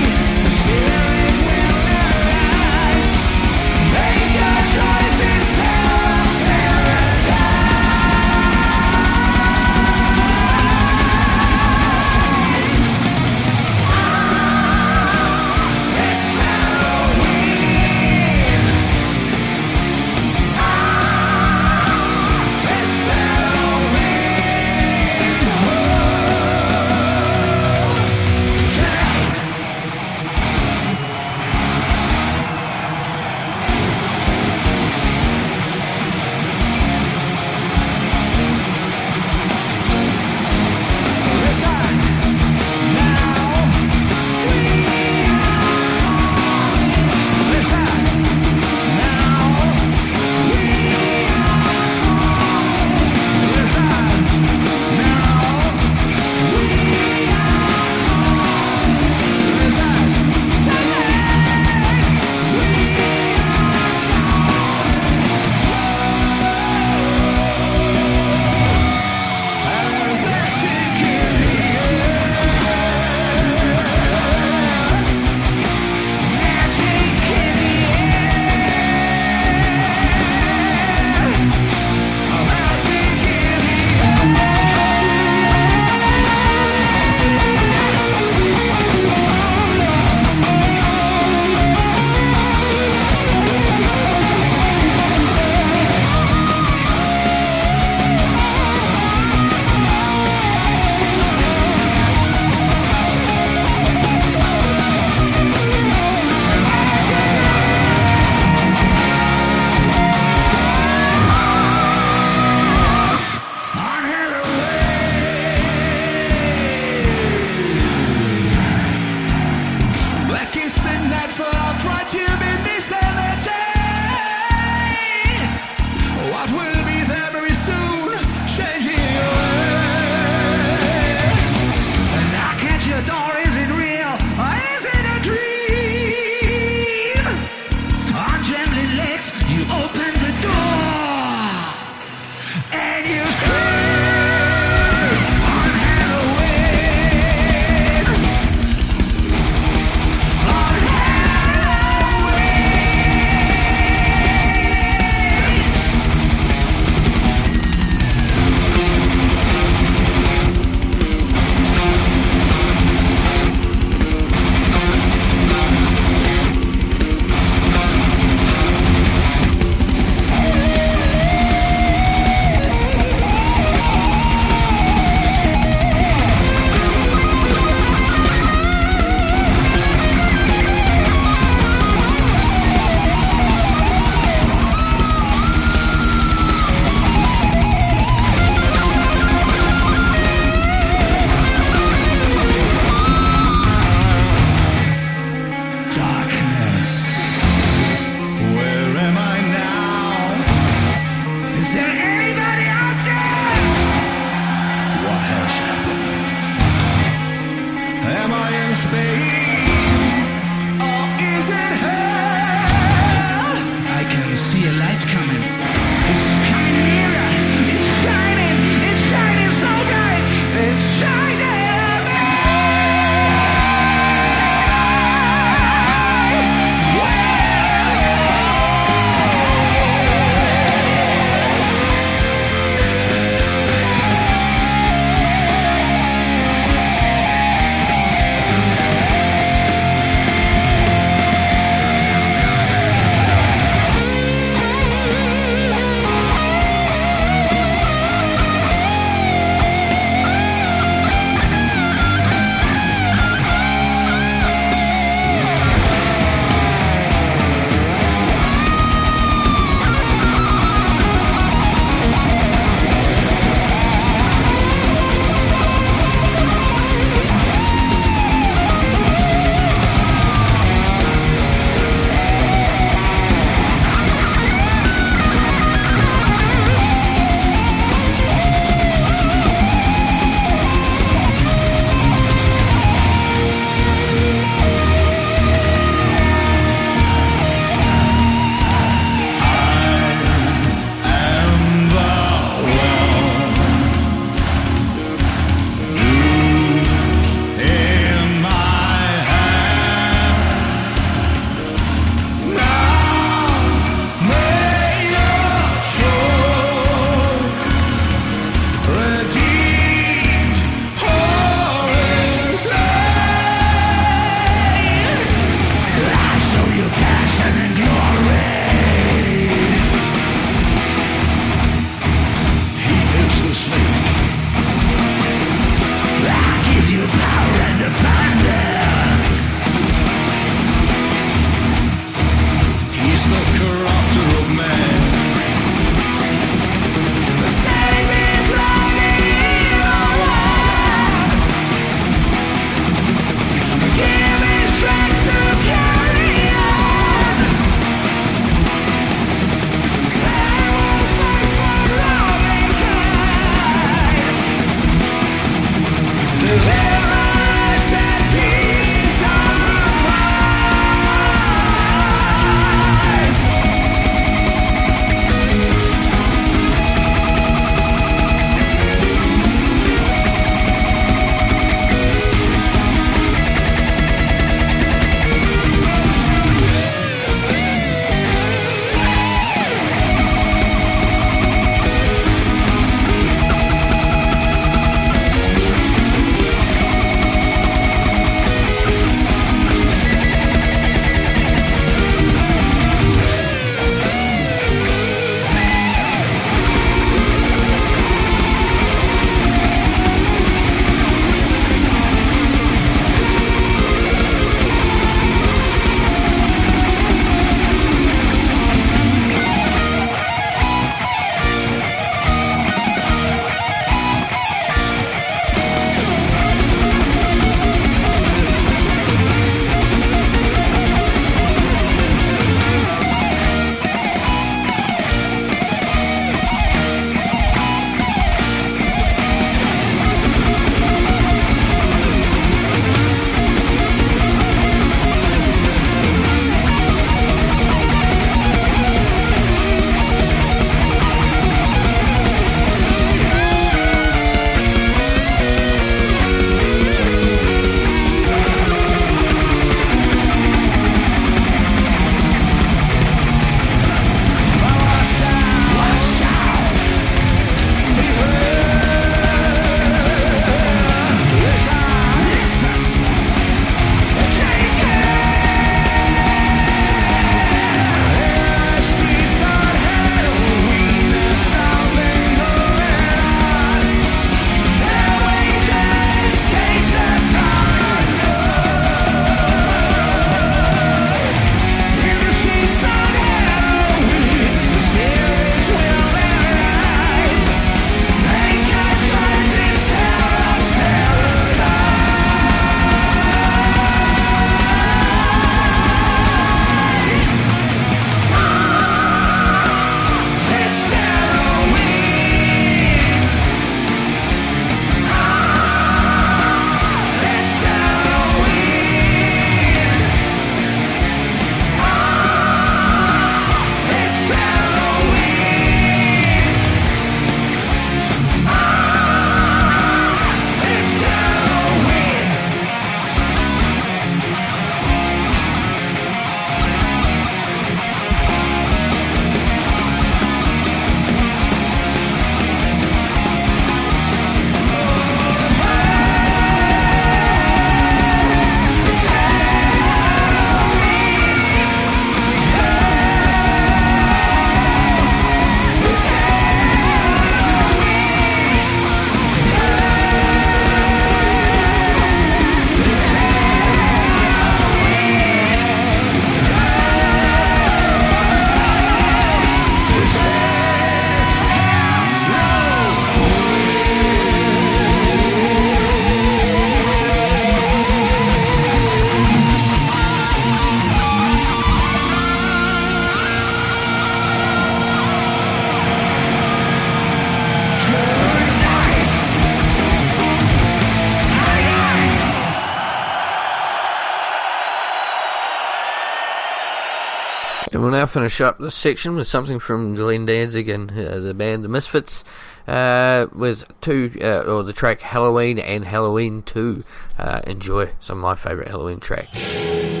Finish up this section with something from Glenn Danzig and uh, the band The Misfits, uh, with two, uh, or the track Halloween and Halloween 2. Uh, enjoy some of my favourite Halloween tracks.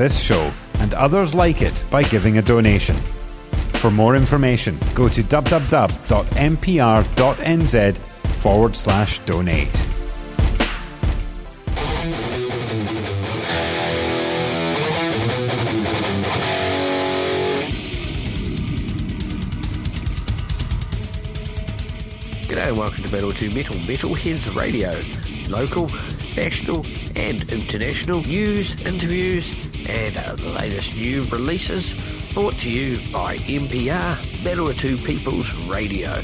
This show and others like it by giving a donation. For more information, go to www.mpr.nz forward slash donate. G'day and welcome to Metal to Metal Metalheads Radio. Local, national, and international news, interviews, and uh, the latest new releases brought to you by MPR Battle to People's Radio.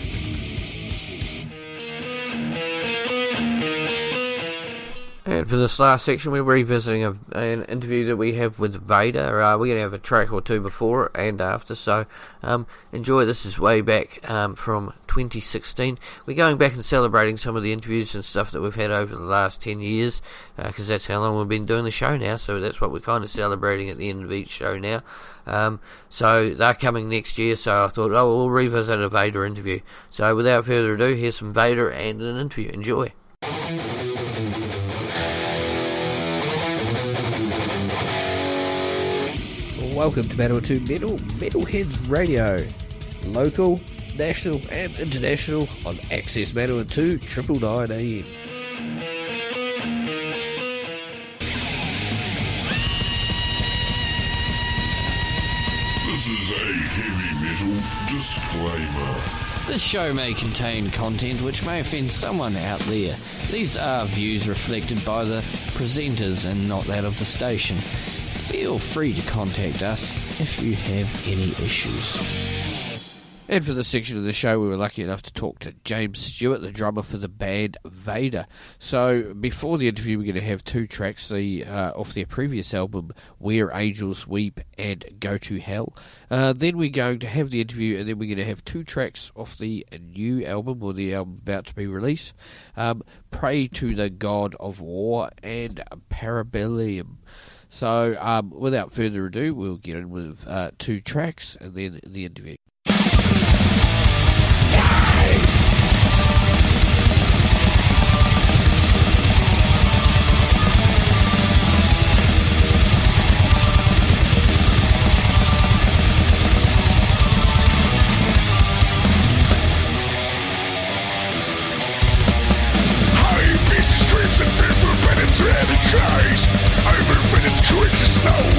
For this last section, we're revisiting a, an interview that we have with Vader. Uh, we're going to have a track or two before and after, so um, enjoy. This is way back um, from 2016. We're going back and celebrating some of the interviews and stuff that we've had over the last 10 years, because uh, that's how long we've been doing the show now, so that's what we're kind of celebrating at the end of each show now. Um, so they're coming next year, so I thought, oh, we'll revisit a Vader interview. So without further ado, here's some Vader and an interview. Enjoy. Welcome to Battle 2 Metal Metalheads Radio. Local, national, and international on Access Manawatu Triple Nine AM. This is a heavy metal disclaimer. This show may contain content which may offend someone out there. These are views reflected by the presenters and not that of the station. Feel free to contact us if you have any issues. And for this section of the show, we were lucky enough to talk to James Stewart, the drummer for the band Vader. So before the interview, we're going to have two tracks the uh, off their previous album, Where Angels Weep and Go to Hell. Uh, then we're going to have the interview, and then we're going to have two tracks off the new album, or the album about to be released, um, Pray to the God of War and Parabellum. So, um, without further ado, we'll get in with uh, two tracks and then the interview. Creatures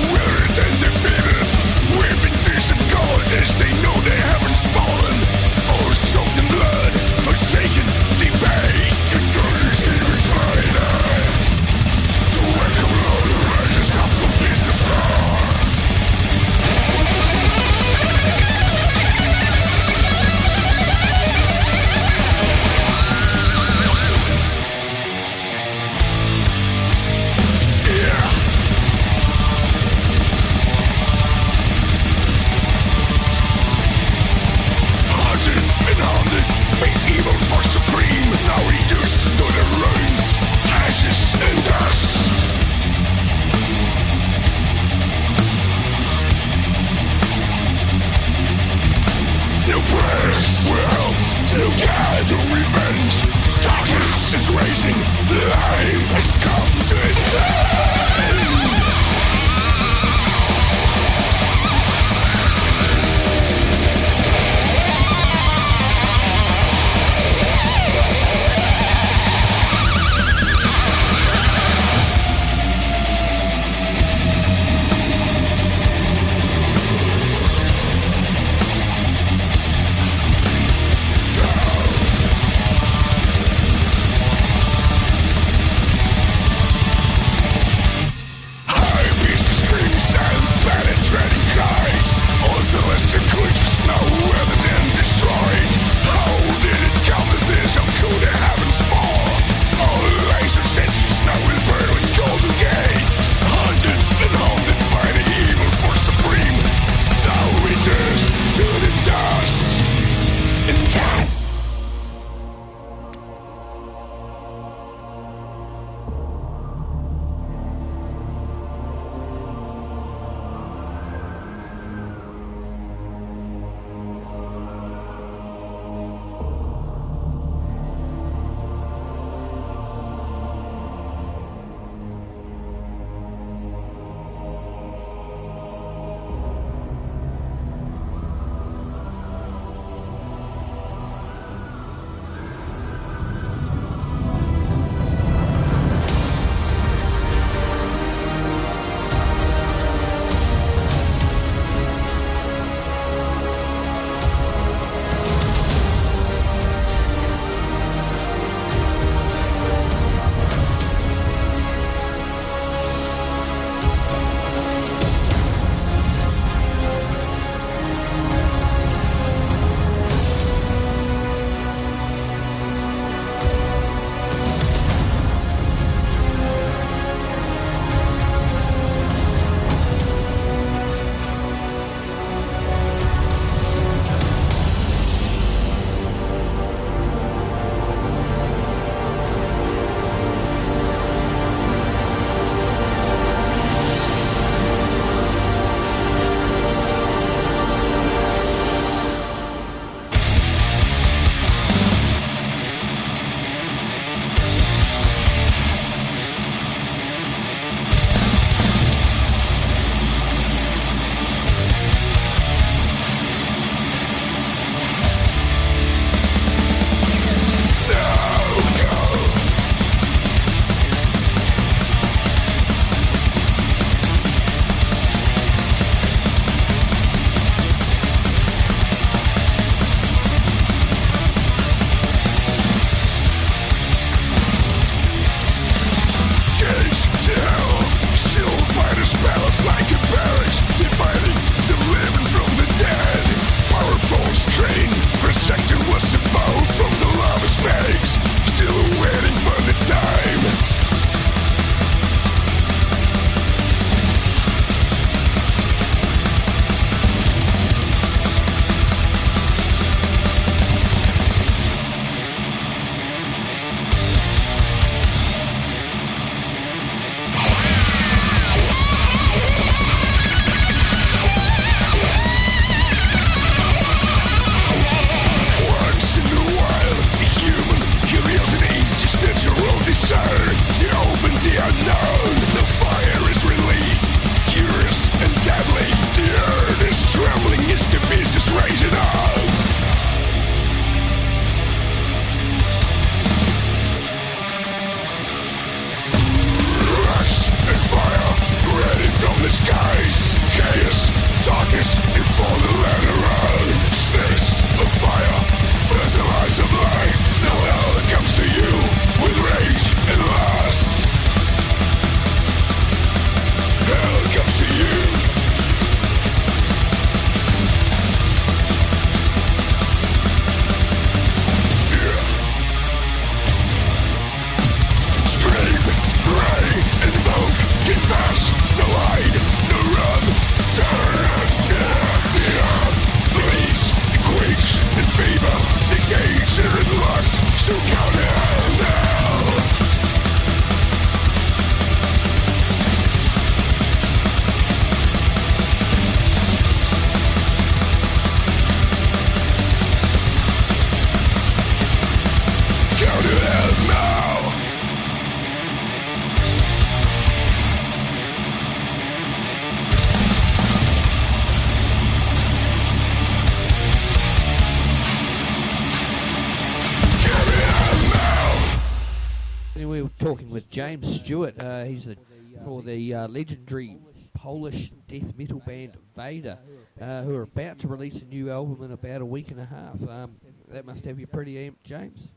new album in about a week and a half. Um, that must have you pretty amped, James.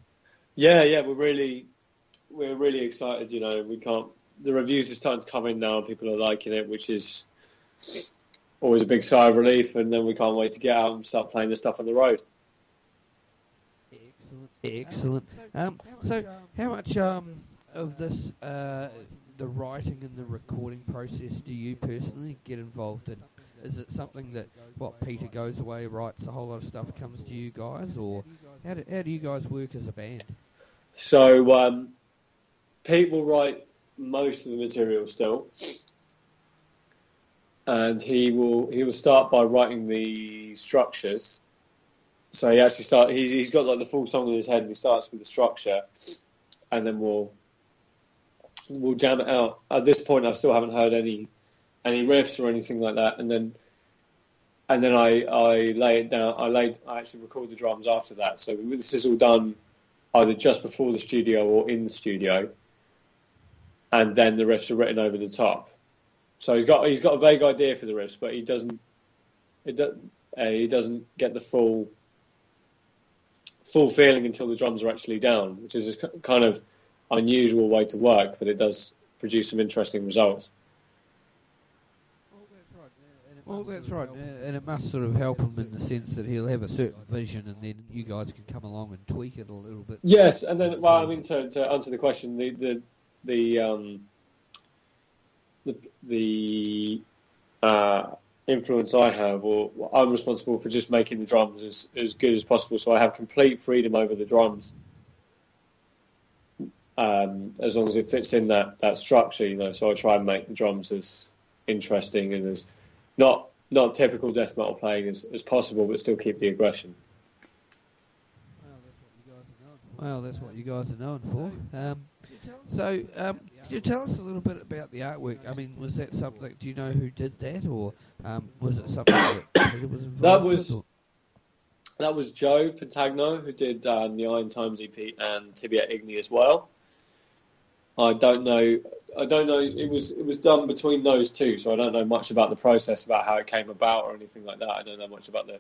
Yeah, yeah, we're really we're really excited. You know, we can't. The reviews are starting to come in now, and people are liking it, which is always a big sigh of relief. And then we can't wait to get out and start playing the stuff on the road. Excellent, excellent. Um, so, how much um, of this, uh, the writing and the recording process, do you personally get involved in? Is it something that what Peter goes away, writes a whole lot of stuff, comes to you guys, or how do, how do you guys work as a band? So um, Pete will write most of the material still, and he will he will start by writing the structures. So he actually start he, he's got like the full song in his head, and he starts with the structure, and then we'll we'll jam it out. At this point, I still haven't heard any any riffs or anything like that, and then and then I I lay it down. I laid I actually record the drums after that. So this is all done either just before the studio or in the studio, and then the riffs are written over the top. So he's got he's got a vague idea for the riffs, but he doesn't it do, uh, he doesn't get the full full feeling until the drums are actually down, which is a kind of unusual way to work, but it does produce some interesting results. Well, that's right, and it must sort of help him in the sense that he'll have a certain vision, and then you guys can come along and tweak it a little bit. Yes, and then well, I mean to, to answer the question, the the the um, the, the uh, influence I have, or I'm responsible for just making the drums as as good as possible, so I have complete freedom over the drums. Um, as long as it fits in that, that structure, you know, so I try and make the drums as interesting and as not not typical death metal playing as, as possible, but still keep the aggression. Well, that's what you guys are known for. Um, so, um, could you tell us a little bit about the artwork? I mean, was that something? Do you know who did that, or um, was it something that (coughs) Peter was involved That was or- that was Joe Pentagno who did um, the Iron Times EP and Tibi et Igni as well. I don't know. I don't know. It was it was done between those two, so I don't know much about the process, about how it came about, or anything like that. I don't know much about the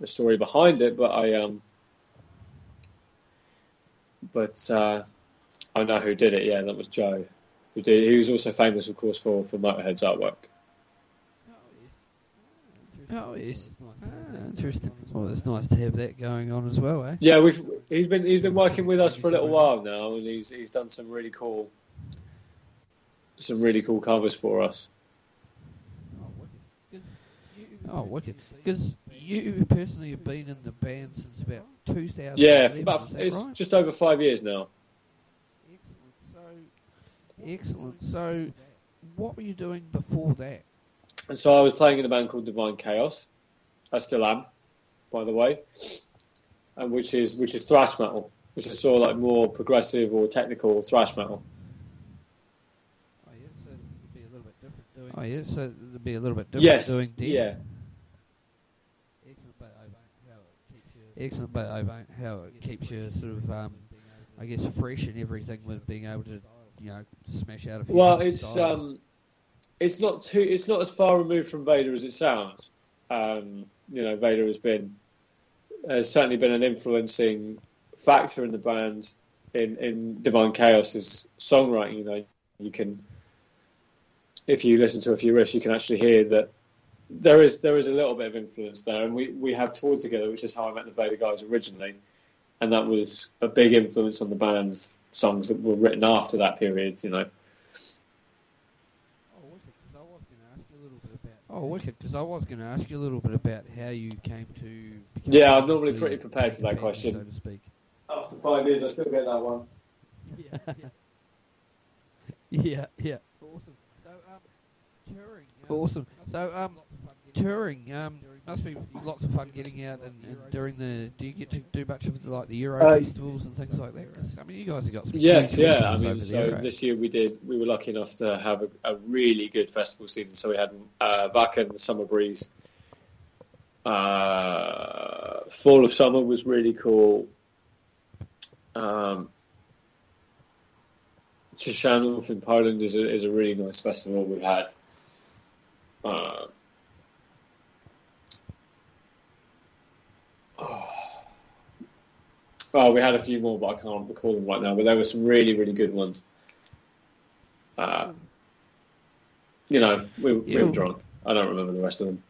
the story behind it, but I um, but uh, I know who did it. Yeah, that was Joe. Who did? He was also famous, of course, for for Motorhead's artwork. Oh yes, ah, interesting. Well, it's nice to have that going on as well, eh? Yeah, we've he's been he's been working with us for a little while now, and he's he's done some really cool some really cool covers for us. Oh, wicked. Because you personally have been in the band since about 2000. Yeah, about it's right? just over five years now. Excellent. So, Excellent. So, what were you doing before that? And so I was playing in a band called Divine Chaos. I still am, by the way, and which is which is thrash metal, which is sort of like more progressive or technical thrash metal. Oh, yeah, so it'd be a little bit different doing. Oh yeah, so it'd be a little bit different Yes, doing death. yeah, Excellent, but I how it keeps you. Excellent, but I how it keeps you sort of, um, I guess, fresh and everything with being able to, you know, smash out a few. Well, it's styles. um, it's not too. It's not as far removed from Vader as it sounds. Um, you know, Vader has been has certainly been an influencing factor in the band in in Divine Chaos's songwriting. You know, you can if you listen to a few riffs, you can actually hear that there is there is a little bit of influence there, and we we have toured together, which is how I met the Vader guys originally, and that was a big influence on the band's songs that were written after that period. You know. Oh, wicked, 'cause I was going to ask you a little bit about. Oh, wicked, because I was going to ask you a little bit about how you came to. Yeah, I'm normally pretty prepared for that question. so to speak. After five years, I still get that one. Yeah, (laughs) yeah. Yeah. Awesome. So, um, touring. awesome. So, um, touring. Um, must be lots of fun getting out and, and during the. Do you get to do much of the, like the Euro Uh, festivals and things like that? I mean, you guys have got some. Yes, yeah. I mean, so this year we did. We were lucky enough to have a, a really good festival season. So we had uh, Wacken, Summer Breeze. Uh, Fall of Summer was really cool. Um, in Poland is a, is a really nice festival we've had. Uh, Oh, we had a few more, but I can't recall them right now. But there were some really, really good ones. Uh, you know, we, we were drunk. I don't remember the rest of them.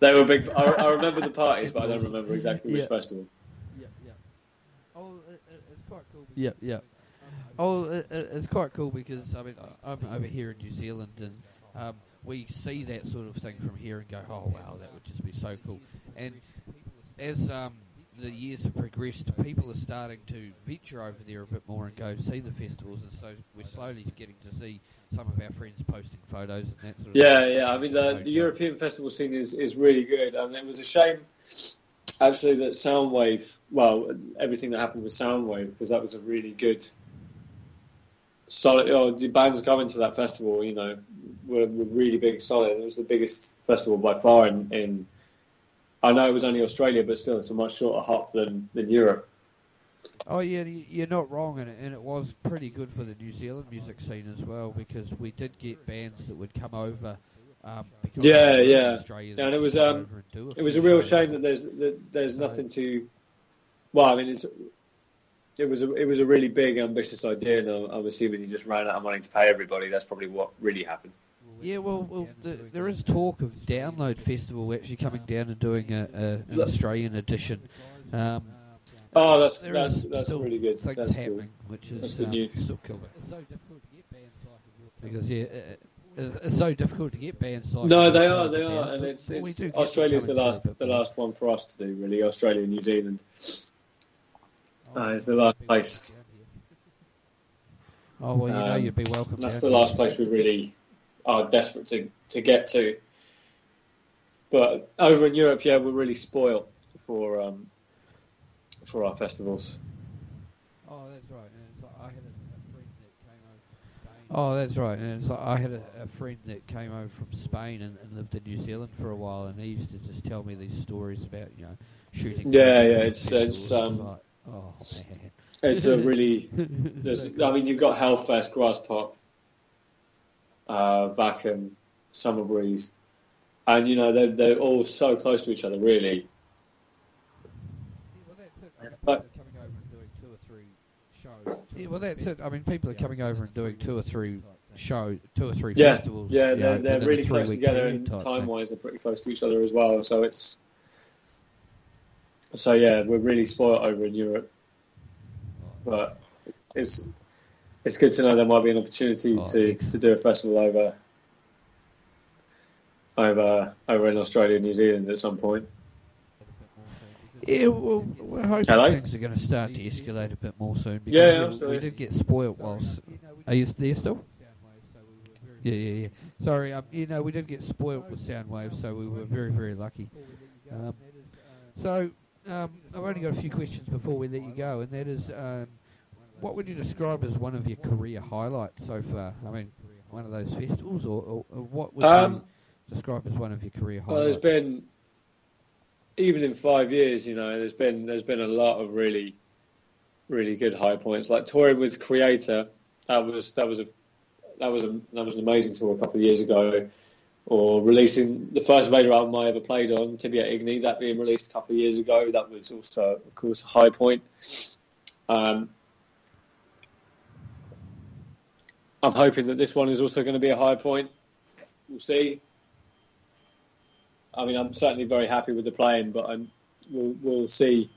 They were big. I, I remember the parties, but I don't remember exactly which Yeah. festival. Yeah, yeah. Oh, it, it, it's quite cool. Yeah, yeah. Oh, it, it, it's quite cool because I mean I- I'm over here in New Zealand and um, we see that sort of thing from here and go, oh wow, that would just be so cool. And as um, the years have progressed, people are starting to venture over there a bit more and go see the festivals, and so we're slowly getting to see some of our friends posting photos and that sort of. Yeah, thing. yeah. I mean, the, the. European festival scene is, is really good, and it was a shame actually that Soundwave. Well, everything that happened with Soundwave because that was a really good. Solid. Oh, the bands going to that festival, you know, were, were really big, solid. It was the biggest festival by far in, in. I know it was only Australia, but still, it's a much shorter hop than, than Europe. Oh yeah, you're not wrong, and it, and it was pretty good for the New Zealand music scene as well because we did get bands that would come over. Um, Yeah, they were in yeah. And it was um, do it was a real shame that there's that there's nothing to. Well, I mean, it's it was a it was a really big ambitious idea, and I'm, I'm assuming he just ran out of money to pay everybody. That's probably what really happened. Yeah, well, well the, there is talk of Download Festival actually coming down and doing a, a, an Australian edition. Um, Oh, that's there that's that's still really good. Things That's cool. happening, which That's is good um, news. still cool. It's so difficult to get bands like because yeah, it, it's, it's so difficult to get bands like. No, they are, Colour they down, are, and but it's, we it's do get them Australia's the last the last one for us to do, really. Australia and New Zealand. Uh, it's the last place. Oh well, you know Um, you'd be welcome. That's down the last place we really are desperate to, to get to. But over in Europe, yeah, we're really spoiled for um, for our festivals. Oh, that's right. And it's like I had a, a friend that came over from Spain. Oh, that's right. And it's like I had a, a friend that came over from Spain and, and lived in New Zealand for a while, and he used to just tell me these stories about you know shooting. Yeah, yeah, it's- it's, um, like, oh man. It's a really, (laughs) there's, I mean, you've got Hellfest, Graspop, uh, Wacken, Summer Breeze, and you know they're they're all so close to each other, really. Well, that's it. I mean, people are coming over and doing two or three shows. Yeah, well, that's it. I mean, people are coming over and doing two or three show, two or three Yeah, festivals. yeah, you they're, know, they're really close three-week together, period and time-wise, they're pretty close to each other as well. So it's, so yeah, we're really spoiled over in Europe, but it's it's good to know there might be an opportunity Oh, to, to do a festival over over over in Australia and New Zealand at some point. Yeah, well, we're hoping Hello? things are going to start to escalate a bit more soon. Because Yeah, yeah, we- we did get spoilt whilst. Are you there still? Yeah, yeah, yeah. Sorry, um, you know, we did get spoilt with Soundwave, so we were very, very lucky. Um, so, um, I've only got a few questions before we let you go, and that is, um, what would you describe as one of your career highlights so far? I mean, one of those festivals, or, or, or what would Um, you describe as one of your career highlights? Well, there's been even in five years, you know, there's been there's been a lot of really, really good high points. Like touring with Kreator, that was that was a that was a that was an amazing tour a couple of years ago. Or releasing the first Vader album I ever played on, Tibi et Igni, that being released a couple of years ago, that was also, of course, a high point. Um, I'm hoping that this one is also going to be a high point. We'll see. I mean, I'm certainly very happy with the playing, but I'm, we'll, we'll see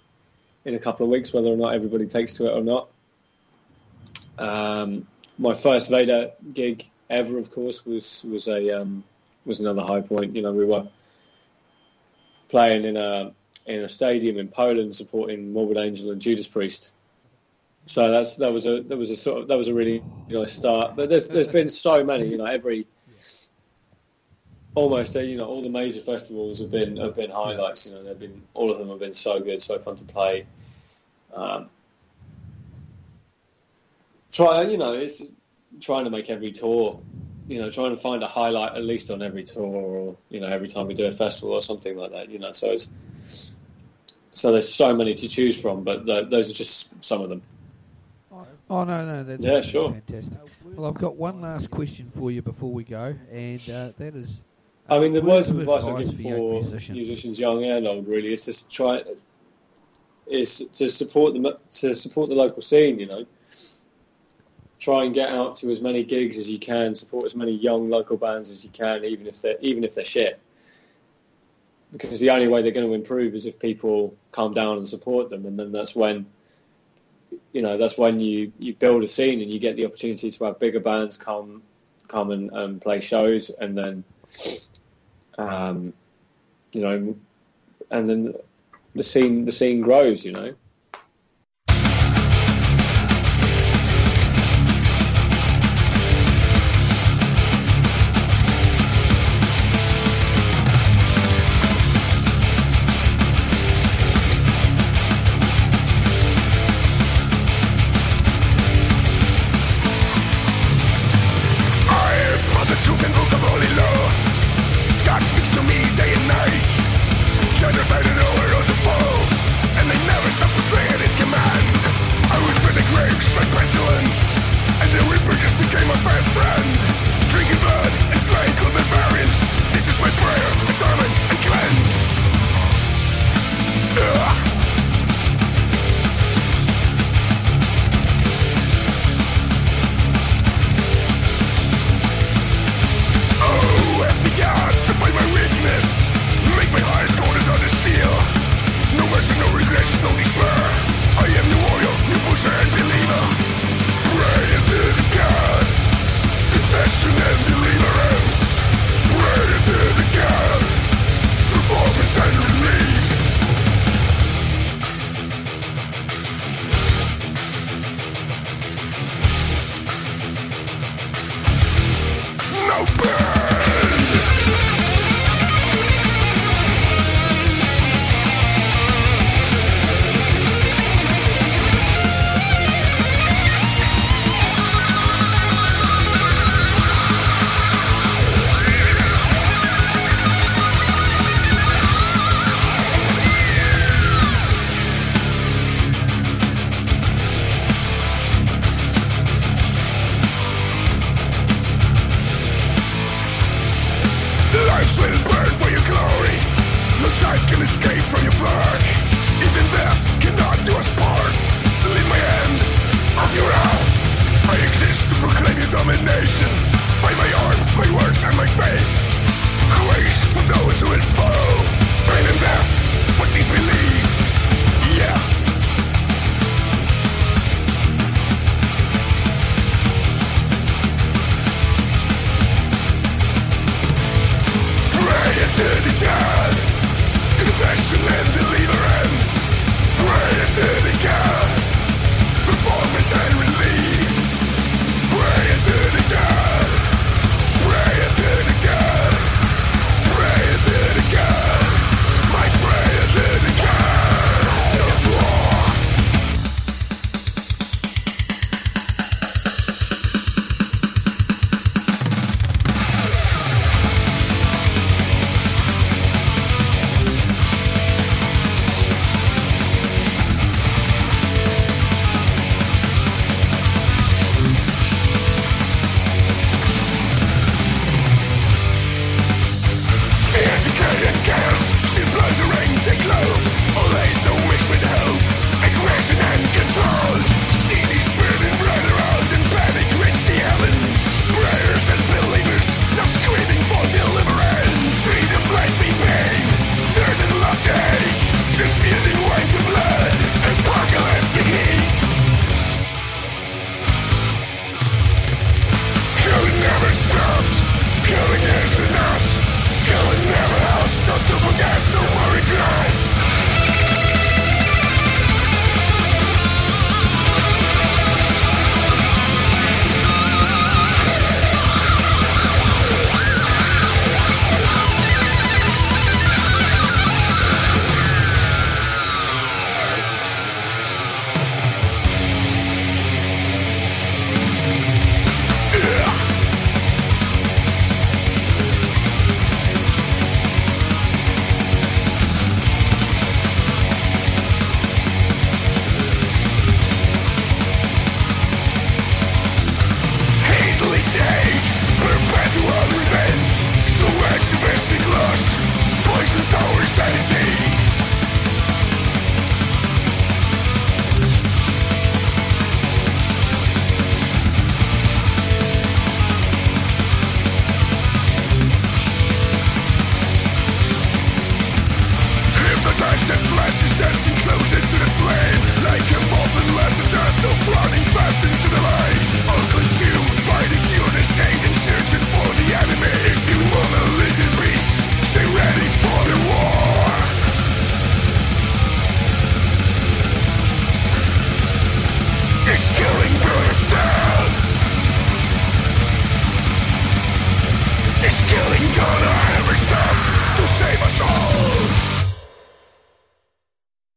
in a couple of weeks whether or not everybody takes to it or not. Um, my first Vader gig ever, of course, was was a um, was another high point. You know, we were playing in a in a stadium in Poland, supporting Morbid Angel and Judas Priest. So that's that was a that was a sort of that was a really nice start. But there's there's been so many. You know, every almost you know all the major festivals have been have been highlights. You know, they've been all of them have been so good, so fun to play. Um, try you know it's trying to make every tour. You know, trying to find a highlight at least on every tour, or you know, every time we do a festival or something like that. You know, so it's so there's so many to choose from, but th- those are just some of them. Oh no, no, that's Yeah, sure. fantastic. Well, I've got one last question for you before we go, and uh, that is. I mean, the words of advice I advice give for for musicians. musicians, young and old, really, is to try is to support the to support the local scene. You know, try and get out to as many gigs as you can, support as many young local bands as you can, even if they're even if they're shit. Because the only way they're going to improve is if people calm down and support them, and then that's when you know that's when you, you build a scene and you get the opportunity to have bigger bands come come and, and play shows, and then um, you know, and then the scene the scene grows. You know,